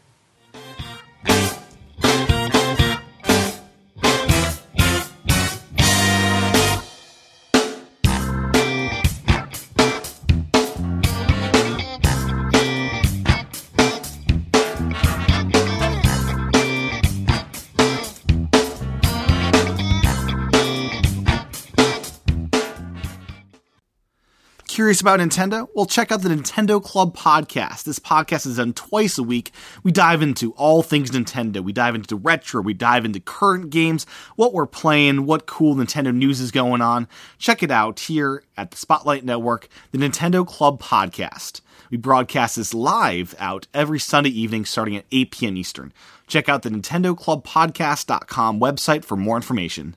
Curious about Nintendo? Well, check out the Nintendo Club podcast. This podcast is done twice a week. We dive into all things Nintendo. We dive into retro, we dive into current games, what we're playing, what cool Nintendo news is going on. Check it out here at the Spotlight Network, the Nintendo Club podcast. We broadcast this live out every Sunday evening starting at 8 p.m. Eastern. Check out the Nintendo NintendoClubPodcast.com website for more information.